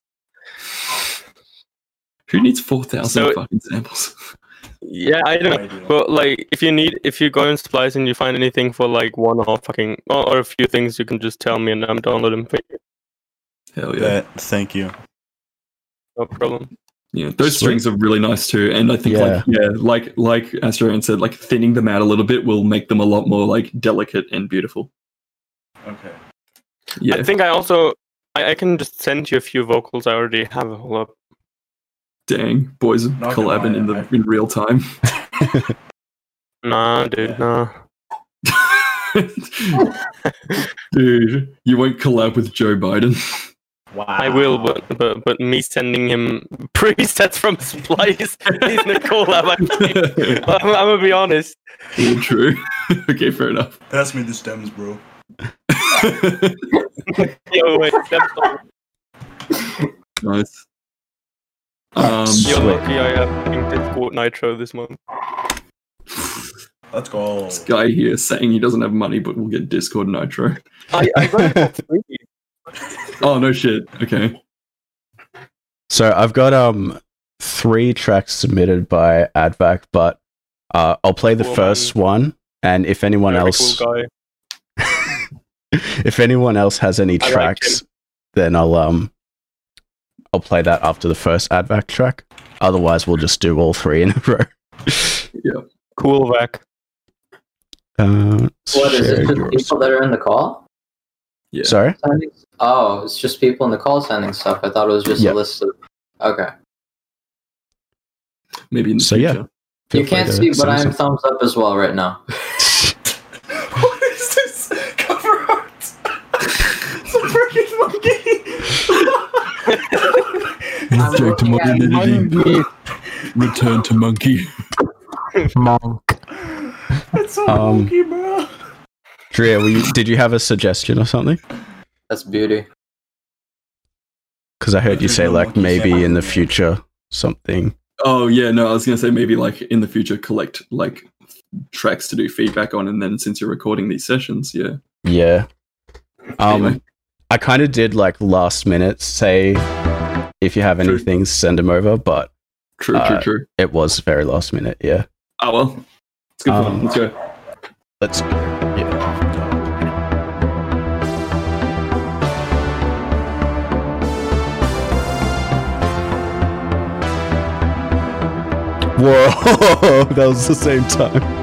Speaker 3: Who needs 4,000
Speaker 5: So-
Speaker 3: fucking samples?
Speaker 5: Yeah, I know.
Speaker 4: I do.
Speaker 5: But like, if you need, if you go in Splice and you find anything for like one or fucking or, or a few things, you can just tell me and I'm downloading for you.
Speaker 3: Hell yeah.
Speaker 7: That, thank you.
Speaker 5: No problem.
Speaker 3: Yeah, those
Speaker 1: Sweet.
Speaker 3: strings are really nice too, and I think like yeah, like like Astroreign said, like thinning them out a little bit will make them a lot more like delicate and beautiful.
Speaker 4: Okay.
Speaker 3: Yeah,
Speaker 5: I think I also I, I can just send you a few vocals I already have. Hold up.
Speaker 3: Dang, boys are
Speaker 4: Not
Speaker 3: collabing in the
Speaker 4: I-
Speaker 3: in real time. [LAUGHS]
Speaker 5: Nah, dude,
Speaker 4: Yeah.
Speaker 5: nah. [LAUGHS]
Speaker 3: Dude, you won't collab with Joe Biden.
Speaker 4: Wow.
Speaker 5: I will, but, but but me sending him [LAUGHS] presets from Splice is the collab. I I'm, I'm gonna be honest.
Speaker 3: Yeah, True. okay, fair enough.
Speaker 4: Pass me the stems, bro.
Speaker 5: Yo, wait, that's
Speaker 3: nice. Um,
Speaker 5: You're
Speaker 1: Sweet.
Speaker 5: lucky I have fucking Discord Nitro this month.
Speaker 4: Let's go.
Speaker 3: this guy here saying he doesn't have money, but we'll get Discord Nitro.
Speaker 5: I, I got it for [LAUGHS] free.
Speaker 3: Oh no shit. Okay.
Speaker 1: So I've got um three tracks submitted by Advac, but uh, I'll play the
Speaker 5: Cool,
Speaker 1: first one, and if anyone
Speaker 5: Very
Speaker 1: else,
Speaker 5: cool guy. [LAUGHS]
Speaker 1: if anyone else has any
Speaker 5: I like
Speaker 1: tracks, then I'll um I'll play that after the first Advac track. Otherwise, we'll just do all three in a row. [LAUGHS] yeah.
Speaker 5: Cool Vac.
Speaker 1: Uh,
Speaker 6: What is
Speaker 1: share
Speaker 6: it? Just people that are in the call?
Speaker 3: Yeah.
Speaker 1: Sorry.
Speaker 6: Oh, it's just people in the call sending stuff. I thought it was just
Speaker 1: Yep.
Speaker 6: a list of. Okay.
Speaker 3: Maybe in the
Speaker 1: So, yeah.
Speaker 3: future.
Speaker 1: Feel
Speaker 6: you can't see, but I'm thumbs up as well right now. [LAUGHS]
Speaker 4: what is this? Cover art. [LAUGHS] it's a freaking monkey.
Speaker 6: I'm looking at
Speaker 3: Return to monkey.
Speaker 4: it's a
Speaker 1: Um,
Speaker 4: monkey, bro.
Speaker 1: DREER, were you, did you have a suggestion or something?
Speaker 6: That's beauty.
Speaker 1: Because I heard you say like maybe in the future something.
Speaker 3: Oh yeah, no, I was gonna say maybe like in the future collect like tracks to do feedback on, and then since you're recording these sessions, yeah.
Speaker 1: Yeah. Um,
Speaker 3: Anyway.
Speaker 1: I kind of did like last minute say if you have
Speaker 3: True.
Speaker 1: anything, send them over, but
Speaker 3: True,
Speaker 1: Uh,
Speaker 3: true, true.
Speaker 1: it was very last minute. Yeah.
Speaker 3: Oh well, it's good
Speaker 1: um,
Speaker 3: fun. Let's go.
Speaker 1: Let's. Yeah. Whoa! [LAUGHS] that was the same time.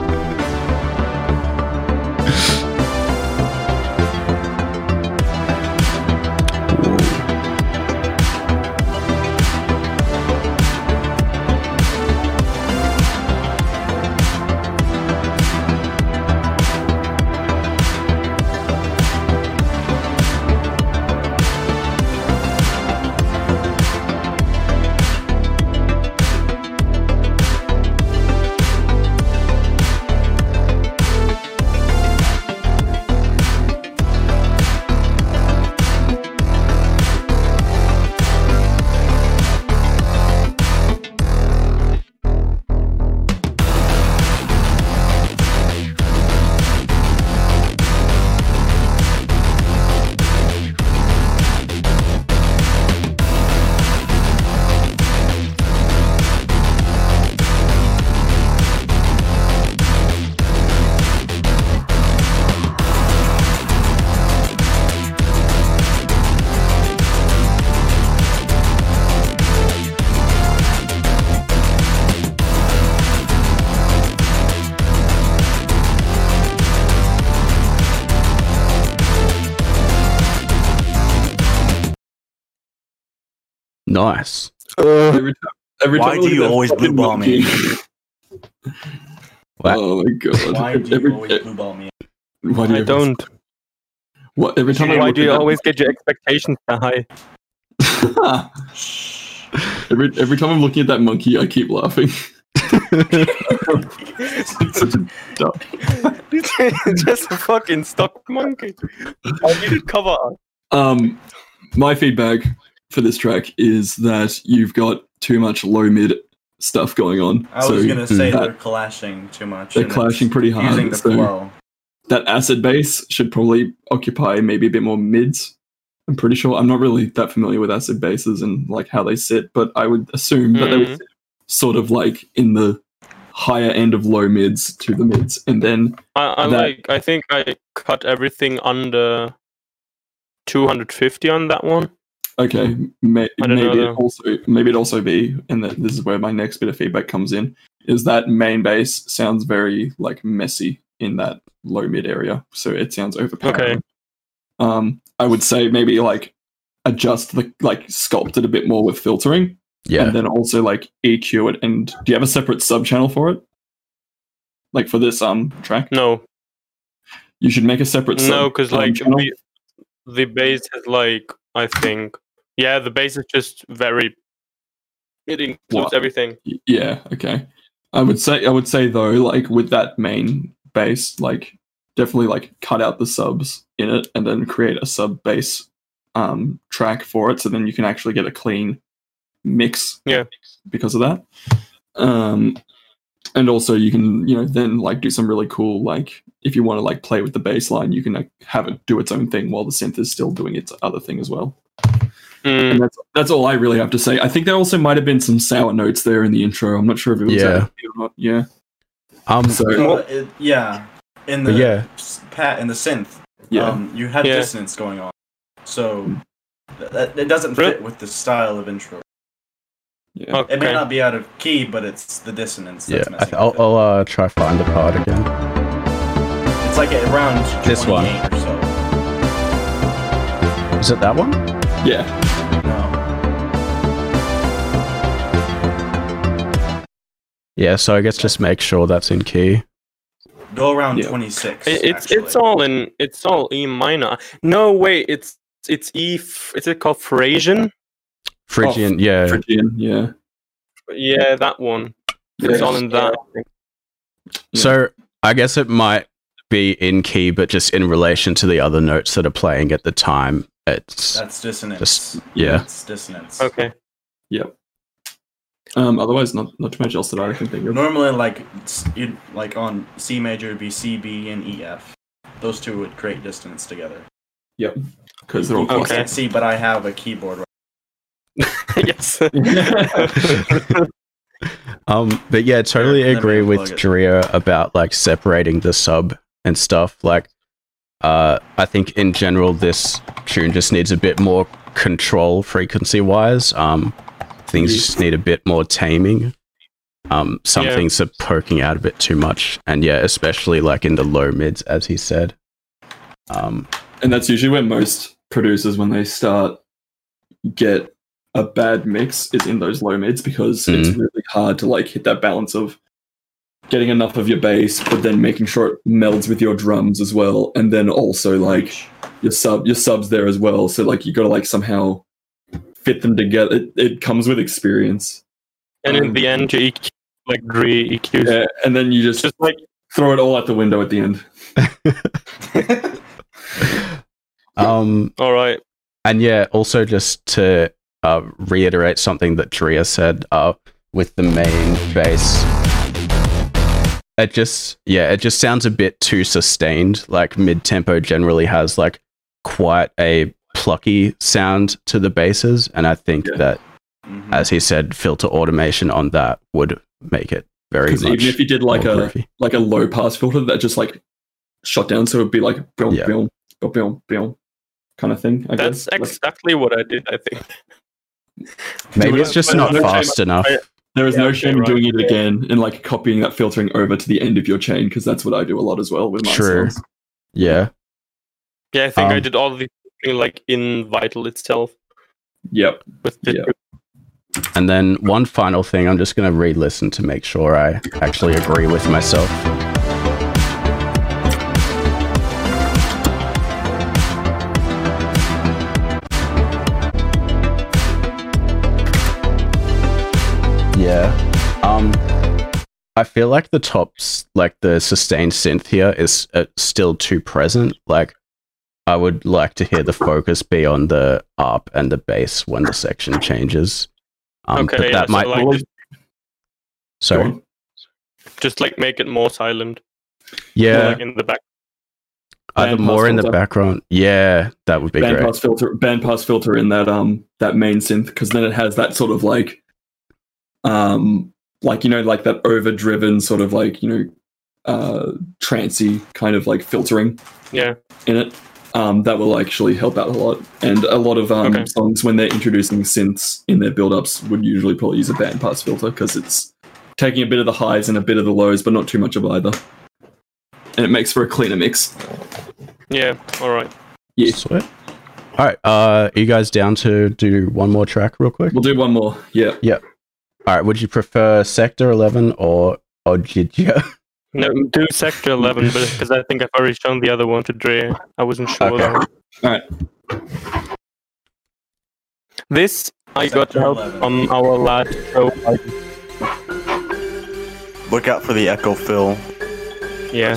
Speaker 1: Nice.
Speaker 3: Every time, every
Speaker 4: Why
Speaker 3: time I
Speaker 4: do you always
Speaker 3: fucking
Speaker 4: blue ball me?
Speaker 3: Oh my god!
Speaker 4: Why do
Speaker 3: Every-
Speaker 4: you always blue ball me?
Speaker 3: why do you
Speaker 5: I don't.
Speaker 3: What every time
Speaker 5: Why
Speaker 3: look
Speaker 5: do you always get your expectations so high? [LAUGHS]
Speaker 3: every every time I'm looking at that monkey, I keep laughing. Such a dumb-
Speaker 5: Just a fucking stock monkey. I needed cover.
Speaker 3: Um, my feedback for this track is that you've got too much low mid stuff going on.
Speaker 4: I was gonna say
Speaker 3: that-
Speaker 4: they're clashing too much.
Speaker 3: They're clashing pretty hard,
Speaker 4: Using the
Speaker 3: so-
Speaker 4: flow.
Speaker 3: that acid bass should probably occupy maybe a bit more mids. I'm pretty sure. I'm not really that familiar with acid basses and like how they sit, but I would assume that they would
Speaker 5: hmm.
Speaker 3: sit sort of like in the higher end of low mids to the mids, and then
Speaker 5: I, I
Speaker 3: That-
Speaker 5: like. I think I cut everything under 250 on that one.
Speaker 3: Okay, may,
Speaker 5: I don't know,
Speaker 3: maybe it also maybe it also be, and that this is where my next bit of feedback comes in, is that main bass sounds very like messy in that low mid area, so it sounds overpowering.
Speaker 5: Okay.
Speaker 3: Um, I would say maybe like adjust the like sculpt it a bit more with filtering,
Speaker 1: Yeah.
Speaker 3: and then also like EQ it. And do you have a separate sub channel for it? Like for this um track,
Speaker 5: No,
Speaker 3: you should make a separate.
Speaker 5: no, because
Speaker 3: um,
Speaker 5: like the, the bass is like I think. Yeah, the bass is just very. It includes
Speaker 3: What?
Speaker 5: everything.
Speaker 3: Yeah okay i would say i would say though like with that main bass like definitely like cut out the subs in it and then create a sub bass um track for it so then you can actually get a clean mix
Speaker 5: Yeah.
Speaker 3: because of that um and also you can you know then like do some really cool like if you want to like play with the bass line you can like, have it do its own thing while the synth is still doing its other thing as well
Speaker 5: Mm,
Speaker 3: and that's that's all I really have to say. I think there also might have been some sour notes there in the intro. I'm not sure if it was
Speaker 1: Yeah.
Speaker 3: or not. Yeah.
Speaker 1: Um.
Speaker 3: So
Speaker 4: No, it- yeah, in the
Speaker 1: yeah.
Speaker 4: pat in the synth,
Speaker 3: yeah,
Speaker 4: um, you had
Speaker 5: Yeah.
Speaker 4: dissonance going on, so th- that, it doesn't
Speaker 5: Really?
Speaker 4: fit with the style of intro.
Speaker 3: yeah.
Speaker 5: okay.
Speaker 4: It may not be out of key, but it's the dissonance.
Speaker 1: Yeah.
Speaker 4: That's
Speaker 1: I
Speaker 4: messing
Speaker 1: th- I'll,
Speaker 4: with it.
Speaker 1: I'll uh, try find the part again.
Speaker 4: It's like at around
Speaker 1: This one.
Speaker 4: or so.
Speaker 1: Is it that one?
Speaker 3: yeah.
Speaker 1: Yeah. So I guess just make sure that's in key.
Speaker 4: Go around
Speaker 3: Yeah.
Speaker 4: 26.
Speaker 5: It- it's
Speaker 4: actually.
Speaker 5: it's all in it's all E minor. No wait, it's it's E Is it called Frasian?
Speaker 1: Phrygian. yeah.
Speaker 3: Phrygian, yeah.
Speaker 5: Yeah, that one.
Speaker 3: Yeah.
Speaker 5: It's all in that.
Speaker 1: So I guess it might be in key, but just in relation to the other notes that are playing at the time, it's
Speaker 4: That's dissonance.
Speaker 1: just yeah.
Speaker 4: It's dissonance.
Speaker 5: Okay.
Speaker 3: Yep. Um, otherwise, not not too much else that I can think of.
Speaker 4: Normally, like s- you'd, like on C major, it'd be C, B, and E, F. Those two would create dissonance together.
Speaker 3: Yep. Because they're all
Speaker 4: You
Speaker 5: Okay.
Speaker 4: can't see, but I have a keyboard. Right [LAUGHS] [LAUGHS]
Speaker 5: yes. [LAUGHS]
Speaker 1: Um, but yeah, totally
Speaker 4: Here, let me
Speaker 1: agree with
Speaker 4: unplug.
Speaker 1: DREER about like separating the sub and stuff. Like, uh, I think in general this tune just needs a bit more control frequency wise. Um, things just need a bit more taming. Um, some
Speaker 5: Yeah.
Speaker 1: things are poking out a bit too much, and yeah, especially like in the low mids, as he said. Um,
Speaker 3: and that's usually where most producers, when they start, get a bad mix is in those low mids because it's
Speaker 1: Mm.
Speaker 3: really hard to like hit that balance of getting enough of your bass, but then making sure it melds with your drums as well, and then also like your sub your subs there as well. So like you got to like somehow fit them together. It, it comes with experience,
Speaker 5: and in the end, you EQ like three EQs.
Speaker 3: yeah, and then you just
Speaker 5: Just like
Speaker 3: throw it all out the window at the end. [LAUGHS]
Speaker 1: um,
Speaker 5: all right.
Speaker 1: And yeah, also just to uh, reiterate something that DREER said uh, with the main bass, it just yeah, it just sounds a bit too sustained. Like mid tempo generally has like quite a plucky sound to the basses, and I think
Speaker 3: Yeah.
Speaker 1: that,
Speaker 4: Mhm.
Speaker 1: as he said, filter automation on that would make it very
Speaker 3: Because
Speaker 1: much.
Speaker 3: even if you did like a
Speaker 1: groovy.
Speaker 3: like a low pass filter that just like shot down, so it'd be like boom,
Speaker 1: Yeah.
Speaker 3: boom, boom, boom, boom, kind of thing. I
Speaker 5: That's
Speaker 3: guess. Like,
Speaker 5: exactly what I did. I think. [LAUGHS]
Speaker 1: maybe it's just not
Speaker 3: no shame-
Speaker 1: fast enough.
Speaker 5: I-
Speaker 3: there is
Speaker 5: Yeah,
Speaker 3: no
Speaker 5: okay,
Speaker 3: shame in
Speaker 5: right.
Speaker 3: doing it again and like copying that filtering over to the end of your chain because that's what I do a lot as well with my
Speaker 1: True.
Speaker 3: sounds.
Speaker 1: Yeah,
Speaker 5: Yeah, I think I
Speaker 1: Um,
Speaker 5: did all the thing like in Vital itself
Speaker 3: Yep.
Speaker 5: with the
Speaker 3: Yeah.
Speaker 1: And then one final thing, I'm just going to re listen to make sure I actually agree with myself. Yeah. Um, I feel like the tops, like the sustained synth here, is uh, still too present. Like, I would like to hear the focus be on the arp and the bass when the section changes. Um,
Speaker 5: okay,
Speaker 1: but
Speaker 5: yeah,
Speaker 1: that
Speaker 5: so
Speaker 1: might.
Speaker 5: like just,
Speaker 1: sorry.
Speaker 5: Just like make it more silent.
Speaker 1: Yeah,
Speaker 5: Like in the back.
Speaker 1: either
Speaker 3: Bandpass
Speaker 1: more in the background. Yeah, that would be great.
Speaker 3: bandpass filter bandpass filter in that um that main synth because then it has that sort of like um like you know like that overdriven sort of like you know uh trancy kind of like filtering
Speaker 5: Yeah.
Speaker 3: in it um that will actually help out a lot and a lot of um
Speaker 5: Okay.
Speaker 3: songs when they're introducing synths in their build-ups would usually probably use a bandpass filter because it's taking a bit of the highs and a bit of the lows but not too much of either and it makes for a cleaner mix
Speaker 5: Yeah. All right.
Speaker 3: yeah
Speaker 1: Sweet. All right. Uh, are you guys down to do one more track real quick?
Speaker 3: we'll do one more yeah Yeah.
Speaker 1: All right. Would you prefer Sector 11 or Ojidja? [LAUGHS]
Speaker 5: No, do sector eleven, but because I think I've already shown the other one to Dre. I wasn't sure.
Speaker 1: Okay.
Speaker 5: though.
Speaker 3: Alright.
Speaker 5: This I got help
Speaker 4: 11.
Speaker 5: on our last show.
Speaker 7: Look out for the echo fill.
Speaker 5: Yeah.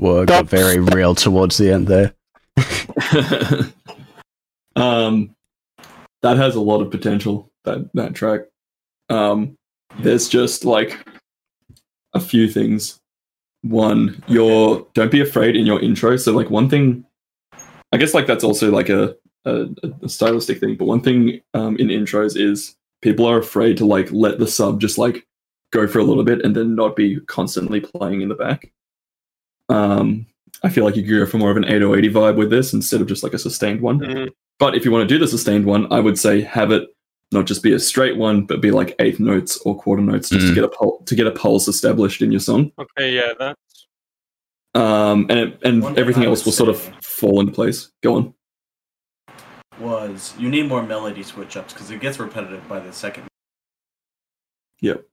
Speaker 1: Whoa, got very real towards the end there. [LAUGHS]
Speaker 3: um, that has a lot of potential. That that track. Um, there's just like a few things. One, you're don't be afraid in your intro. So like one thing, I guess like that's also like a a, a stylistic thing. But one thing um, in intros is people are afraid to like let the sub just like go for a little bit and then not be constantly playing in the back. Um, I feel like you could go for more of an 8080 vibe with this instead of just like a sustained one.
Speaker 5: Mhm.
Speaker 3: But if you want to do the sustained one, I would say have it not just be a straight one, but be like eighth notes or quarter notes just to
Speaker 1: Mm.
Speaker 3: get a pul- to get a pulse established in your song.
Speaker 5: Okay, yeah, that's
Speaker 3: Um, and it, and
Speaker 4: One
Speaker 3: everything else will sort of fall into place. Go on.
Speaker 4: Was you need more melody switch ups because it gets repetitive by the second.
Speaker 3: Yep.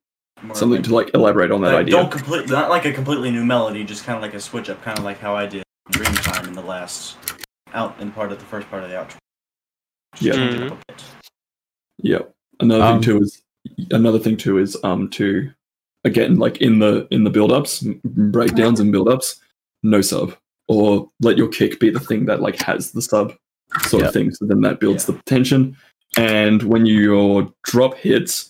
Speaker 4: More
Speaker 3: Something
Speaker 4: like-
Speaker 3: to like elaborate on that
Speaker 4: like,
Speaker 3: idea.
Speaker 4: Don't complete not like a completely new melody, just kind of like a switch up, kind of like how I did Dreamtime in the last out in part of the first part of the outro. Just
Speaker 3: Yeah.
Speaker 4: change it up.
Speaker 3: Yeah. Another
Speaker 1: Um,
Speaker 3: thing too is another thing too is um to again like in the in the build ups, breakdowns and build ups, no sub or let your kick be the thing that like has the sub sort
Speaker 1: Yeah.
Speaker 3: of thing. So then that builds
Speaker 4: Yeah.
Speaker 3: the tension. And when your drop hits,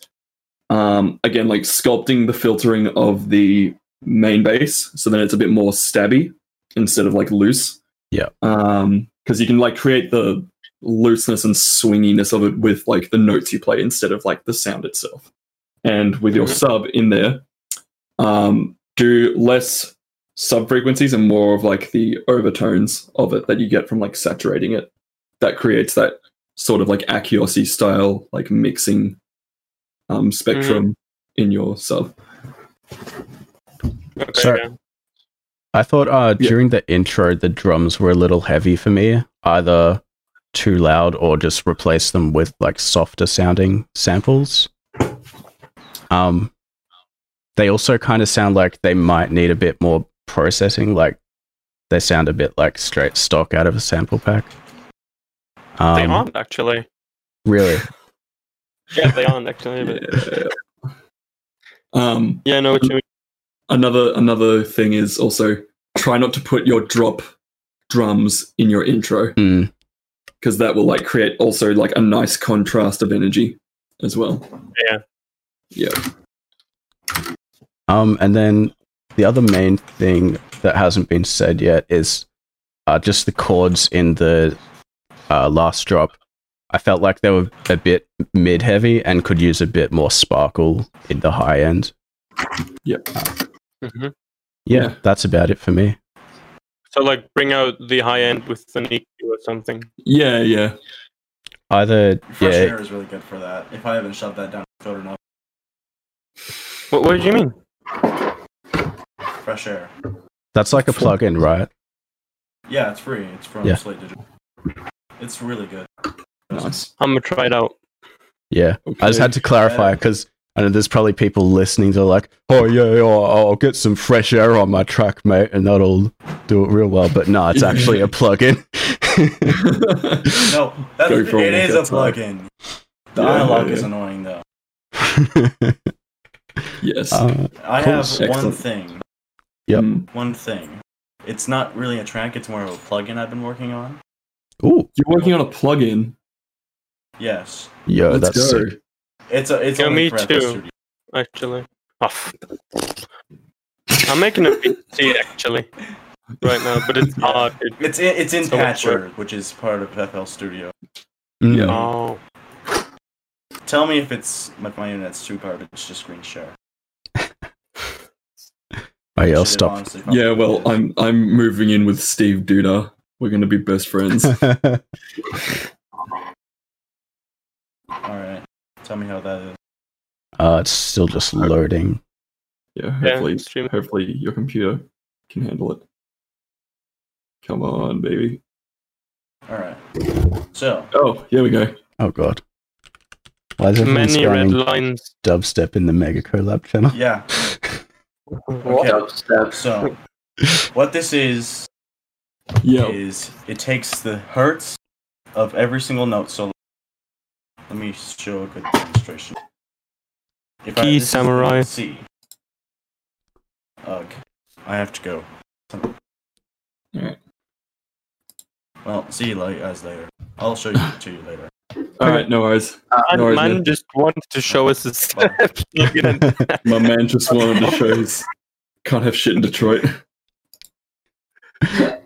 Speaker 3: um again like sculpting the filtering of the main bass, so then it's a bit more stabby instead of like loose.
Speaker 1: Yeah.
Speaker 3: Um because you can like create the looseness and swinginess of it with like the notes you play instead of like the sound itself. And with your
Speaker 5: Mhm.
Speaker 3: sub in there, um, do less sub frequencies and more of like the overtones of it that you get from like saturating it. That creates that sort of like accuracy style, like mixing um, spectrum in your sub.
Speaker 5: okay.
Speaker 1: Sorry.
Speaker 5: yeah.
Speaker 1: I thought uh,
Speaker 3: Yeah.
Speaker 1: during the intro, the drums were a little heavy for me, either too loud or just replace them with like softer sounding samples. Um, they also kind of sound like they might need a bit more processing, like they sound a bit like straight stock out of a sample pack. Um,
Speaker 5: They aren't actually.
Speaker 1: really. [LAUGHS]
Speaker 5: Yeah, they aren't actually. But
Speaker 3: Yeah. Um,
Speaker 5: yeah, I know what you mean.
Speaker 3: another another thing is also try not to put your drop drums in your intro
Speaker 1: Mm,
Speaker 3: because that will like create also like a nice contrast of energy as well.
Speaker 5: Yeah.
Speaker 3: Yeah.
Speaker 1: Um, and then the other main thing that hasn't been said yet is uh, just the chords in the uh, last drop. I felt like they were a bit mid heavy and could use a bit more sparkle in the high end.
Speaker 5: hmm
Speaker 1: Yeah,
Speaker 3: Yeah.
Speaker 1: that's about it for me.
Speaker 5: So like bring out the high end with an EQ or something.
Speaker 3: Yeah, yeah.
Speaker 1: Either,
Speaker 4: Fresh
Speaker 1: yeah,
Speaker 4: air is really good for that. If I haven't shoved that down code enough,
Speaker 5: What, what did you mean?
Speaker 4: fresh air.
Speaker 1: that's like a plug-in, right?
Speaker 4: Yeah, it's free. It's from
Speaker 1: Yeah.
Speaker 4: Slate Digital. It's really good.
Speaker 3: Nice.
Speaker 5: I'm gonna try it out.
Speaker 1: Yeah. I just had to clarify because I know there's probably people listening to like, oh yeah, yeah, I'll get some fresh air on my track, mate, and that'll do it real well. But no, it's actually a plugin. [LAUGHS]
Speaker 4: No, that's,
Speaker 3: Go for a
Speaker 4: it
Speaker 3: walk
Speaker 4: is a plug-in. The
Speaker 3: Yeah,
Speaker 4: analog
Speaker 3: yeah,
Speaker 4: is annoying though. [LAUGHS]
Speaker 3: yes.
Speaker 1: uh,
Speaker 4: I
Speaker 1: Cool.
Speaker 4: have one
Speaker 3: Excellent.
Speaker 4: thing.
Speaker 1: Yep.
Speaker 3: Mm.
Speaker 4: One thing. It's not really a track. It's more of a plugin I've been working on.
Speaker 1: ooh,
Speaker 3: You're working on a plugin.
Speaker 4: Yes,
Speaker 1: yo,
Speaker 3: Let's
Speaker 1: that's
Speaker 3: go.
Speaker 1: sick.
Speaker 4: it's a. It's
Speaker 5: Yeah,
Speaker 4: only
Speaker 5: me
Speaker 4: for
Speaker 5: too.
Speaker 4: Studio.
Speaker 5: Actually, oh, f- I'm making a PC actually right now, but it's
Speaker 4: Yeah.
Speaker 5: hard. It,
Speaker 4: It's in, it's in
Speaker 5: So
Speaker 4: Patcher, which is part of FL Studio.
Speaker 1: Mm.
Speaker 3: Yeah.
Speaker 5: oh,
Speaker 4: Tell me if it's if my internet's too garbage to screen share.
Speaker 1: Oh I'll stop.
Speaker 3: Yeah, well. I'm I'm moving in with Steve Duda. We're gonna be best friends. [LAUGHS] [LAUGHS]
Speaker 1: uh,
Speaker 4: All right. Tell me how that is.
Speaker 1: Uh, it's still just loading.
Speaker 3: yeah, hopefully
Speaker 5: stream.
Speaker 3: hopefully your computer can handle it. Come on, baby.
Speaker 4: All right. So
Speaker 3: Oh, here we go.
Speaker 1: Oh god. Why is everyone
Speaker 5: many red
Speaker 1: spamming
Speaker 5: lines.
Speaker 1: dubstep in the Mega Collab channel?
Speaker 4: yeah. [LAUGHS]
Speaker 5: What?
Speaker 4: Okay. So what this is
Speaker 3: Yeah.
Speaker 4: is it takes the hertz of every single note. So Let me show a good demonstration. If
Speaker 5: Key
Speaker 4: this
Speaker 5: samurai.
Speaker 4: C. Ugh. I have to go.
Speaker 3: Alright.
Speaker 4: Well, see you like guys later. I'll show you to you later. [LAUGHS]
Speaker 3: All right, no worries.
Speaker 5: And
Speaker 3: No worries,
Speaker 5: man
Speaker 3: man.
Speaker 5: just wanted to show us his [LAUGHS] steps. Look at that.
Speaker 3: My man just wanted to show his can't have shit in Detroit. [LAUGHS]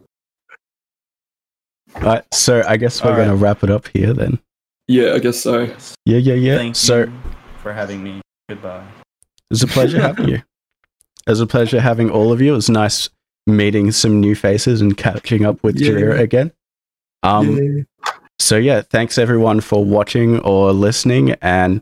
Speaker 1: Alright, so I guess we're
Speaker 4: Alright.
Speaker 1: gonna wrap it up here then.
Speaker 3: Yeah, I guess so.
Speaker 4: Yes.
Speaker 1: Yeah, yeah, yeah.
Speaker 4: Thank
Speaker 1: so
Speaker 4: you for having me. Goodbye.
Speaker 1: It's a pleasure [LAUGHS] having you. It's a pleasure having all of you. It's nice meeting some new faces and catching up with
Speaker 3: Yeah.
Speaker 1: Jira again. Um, So yeah, thanks everyone for watching or listening, and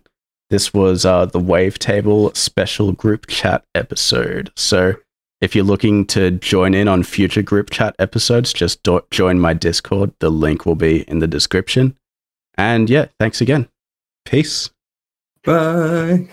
Speaker 1: this was uh, the Wavetable special group chat episode. So if you're looking to join in on future group chat episodes, just do- join my Discord. The link will be in the description. And yeah, thanks again. Peace.
Speaker 3: Bye.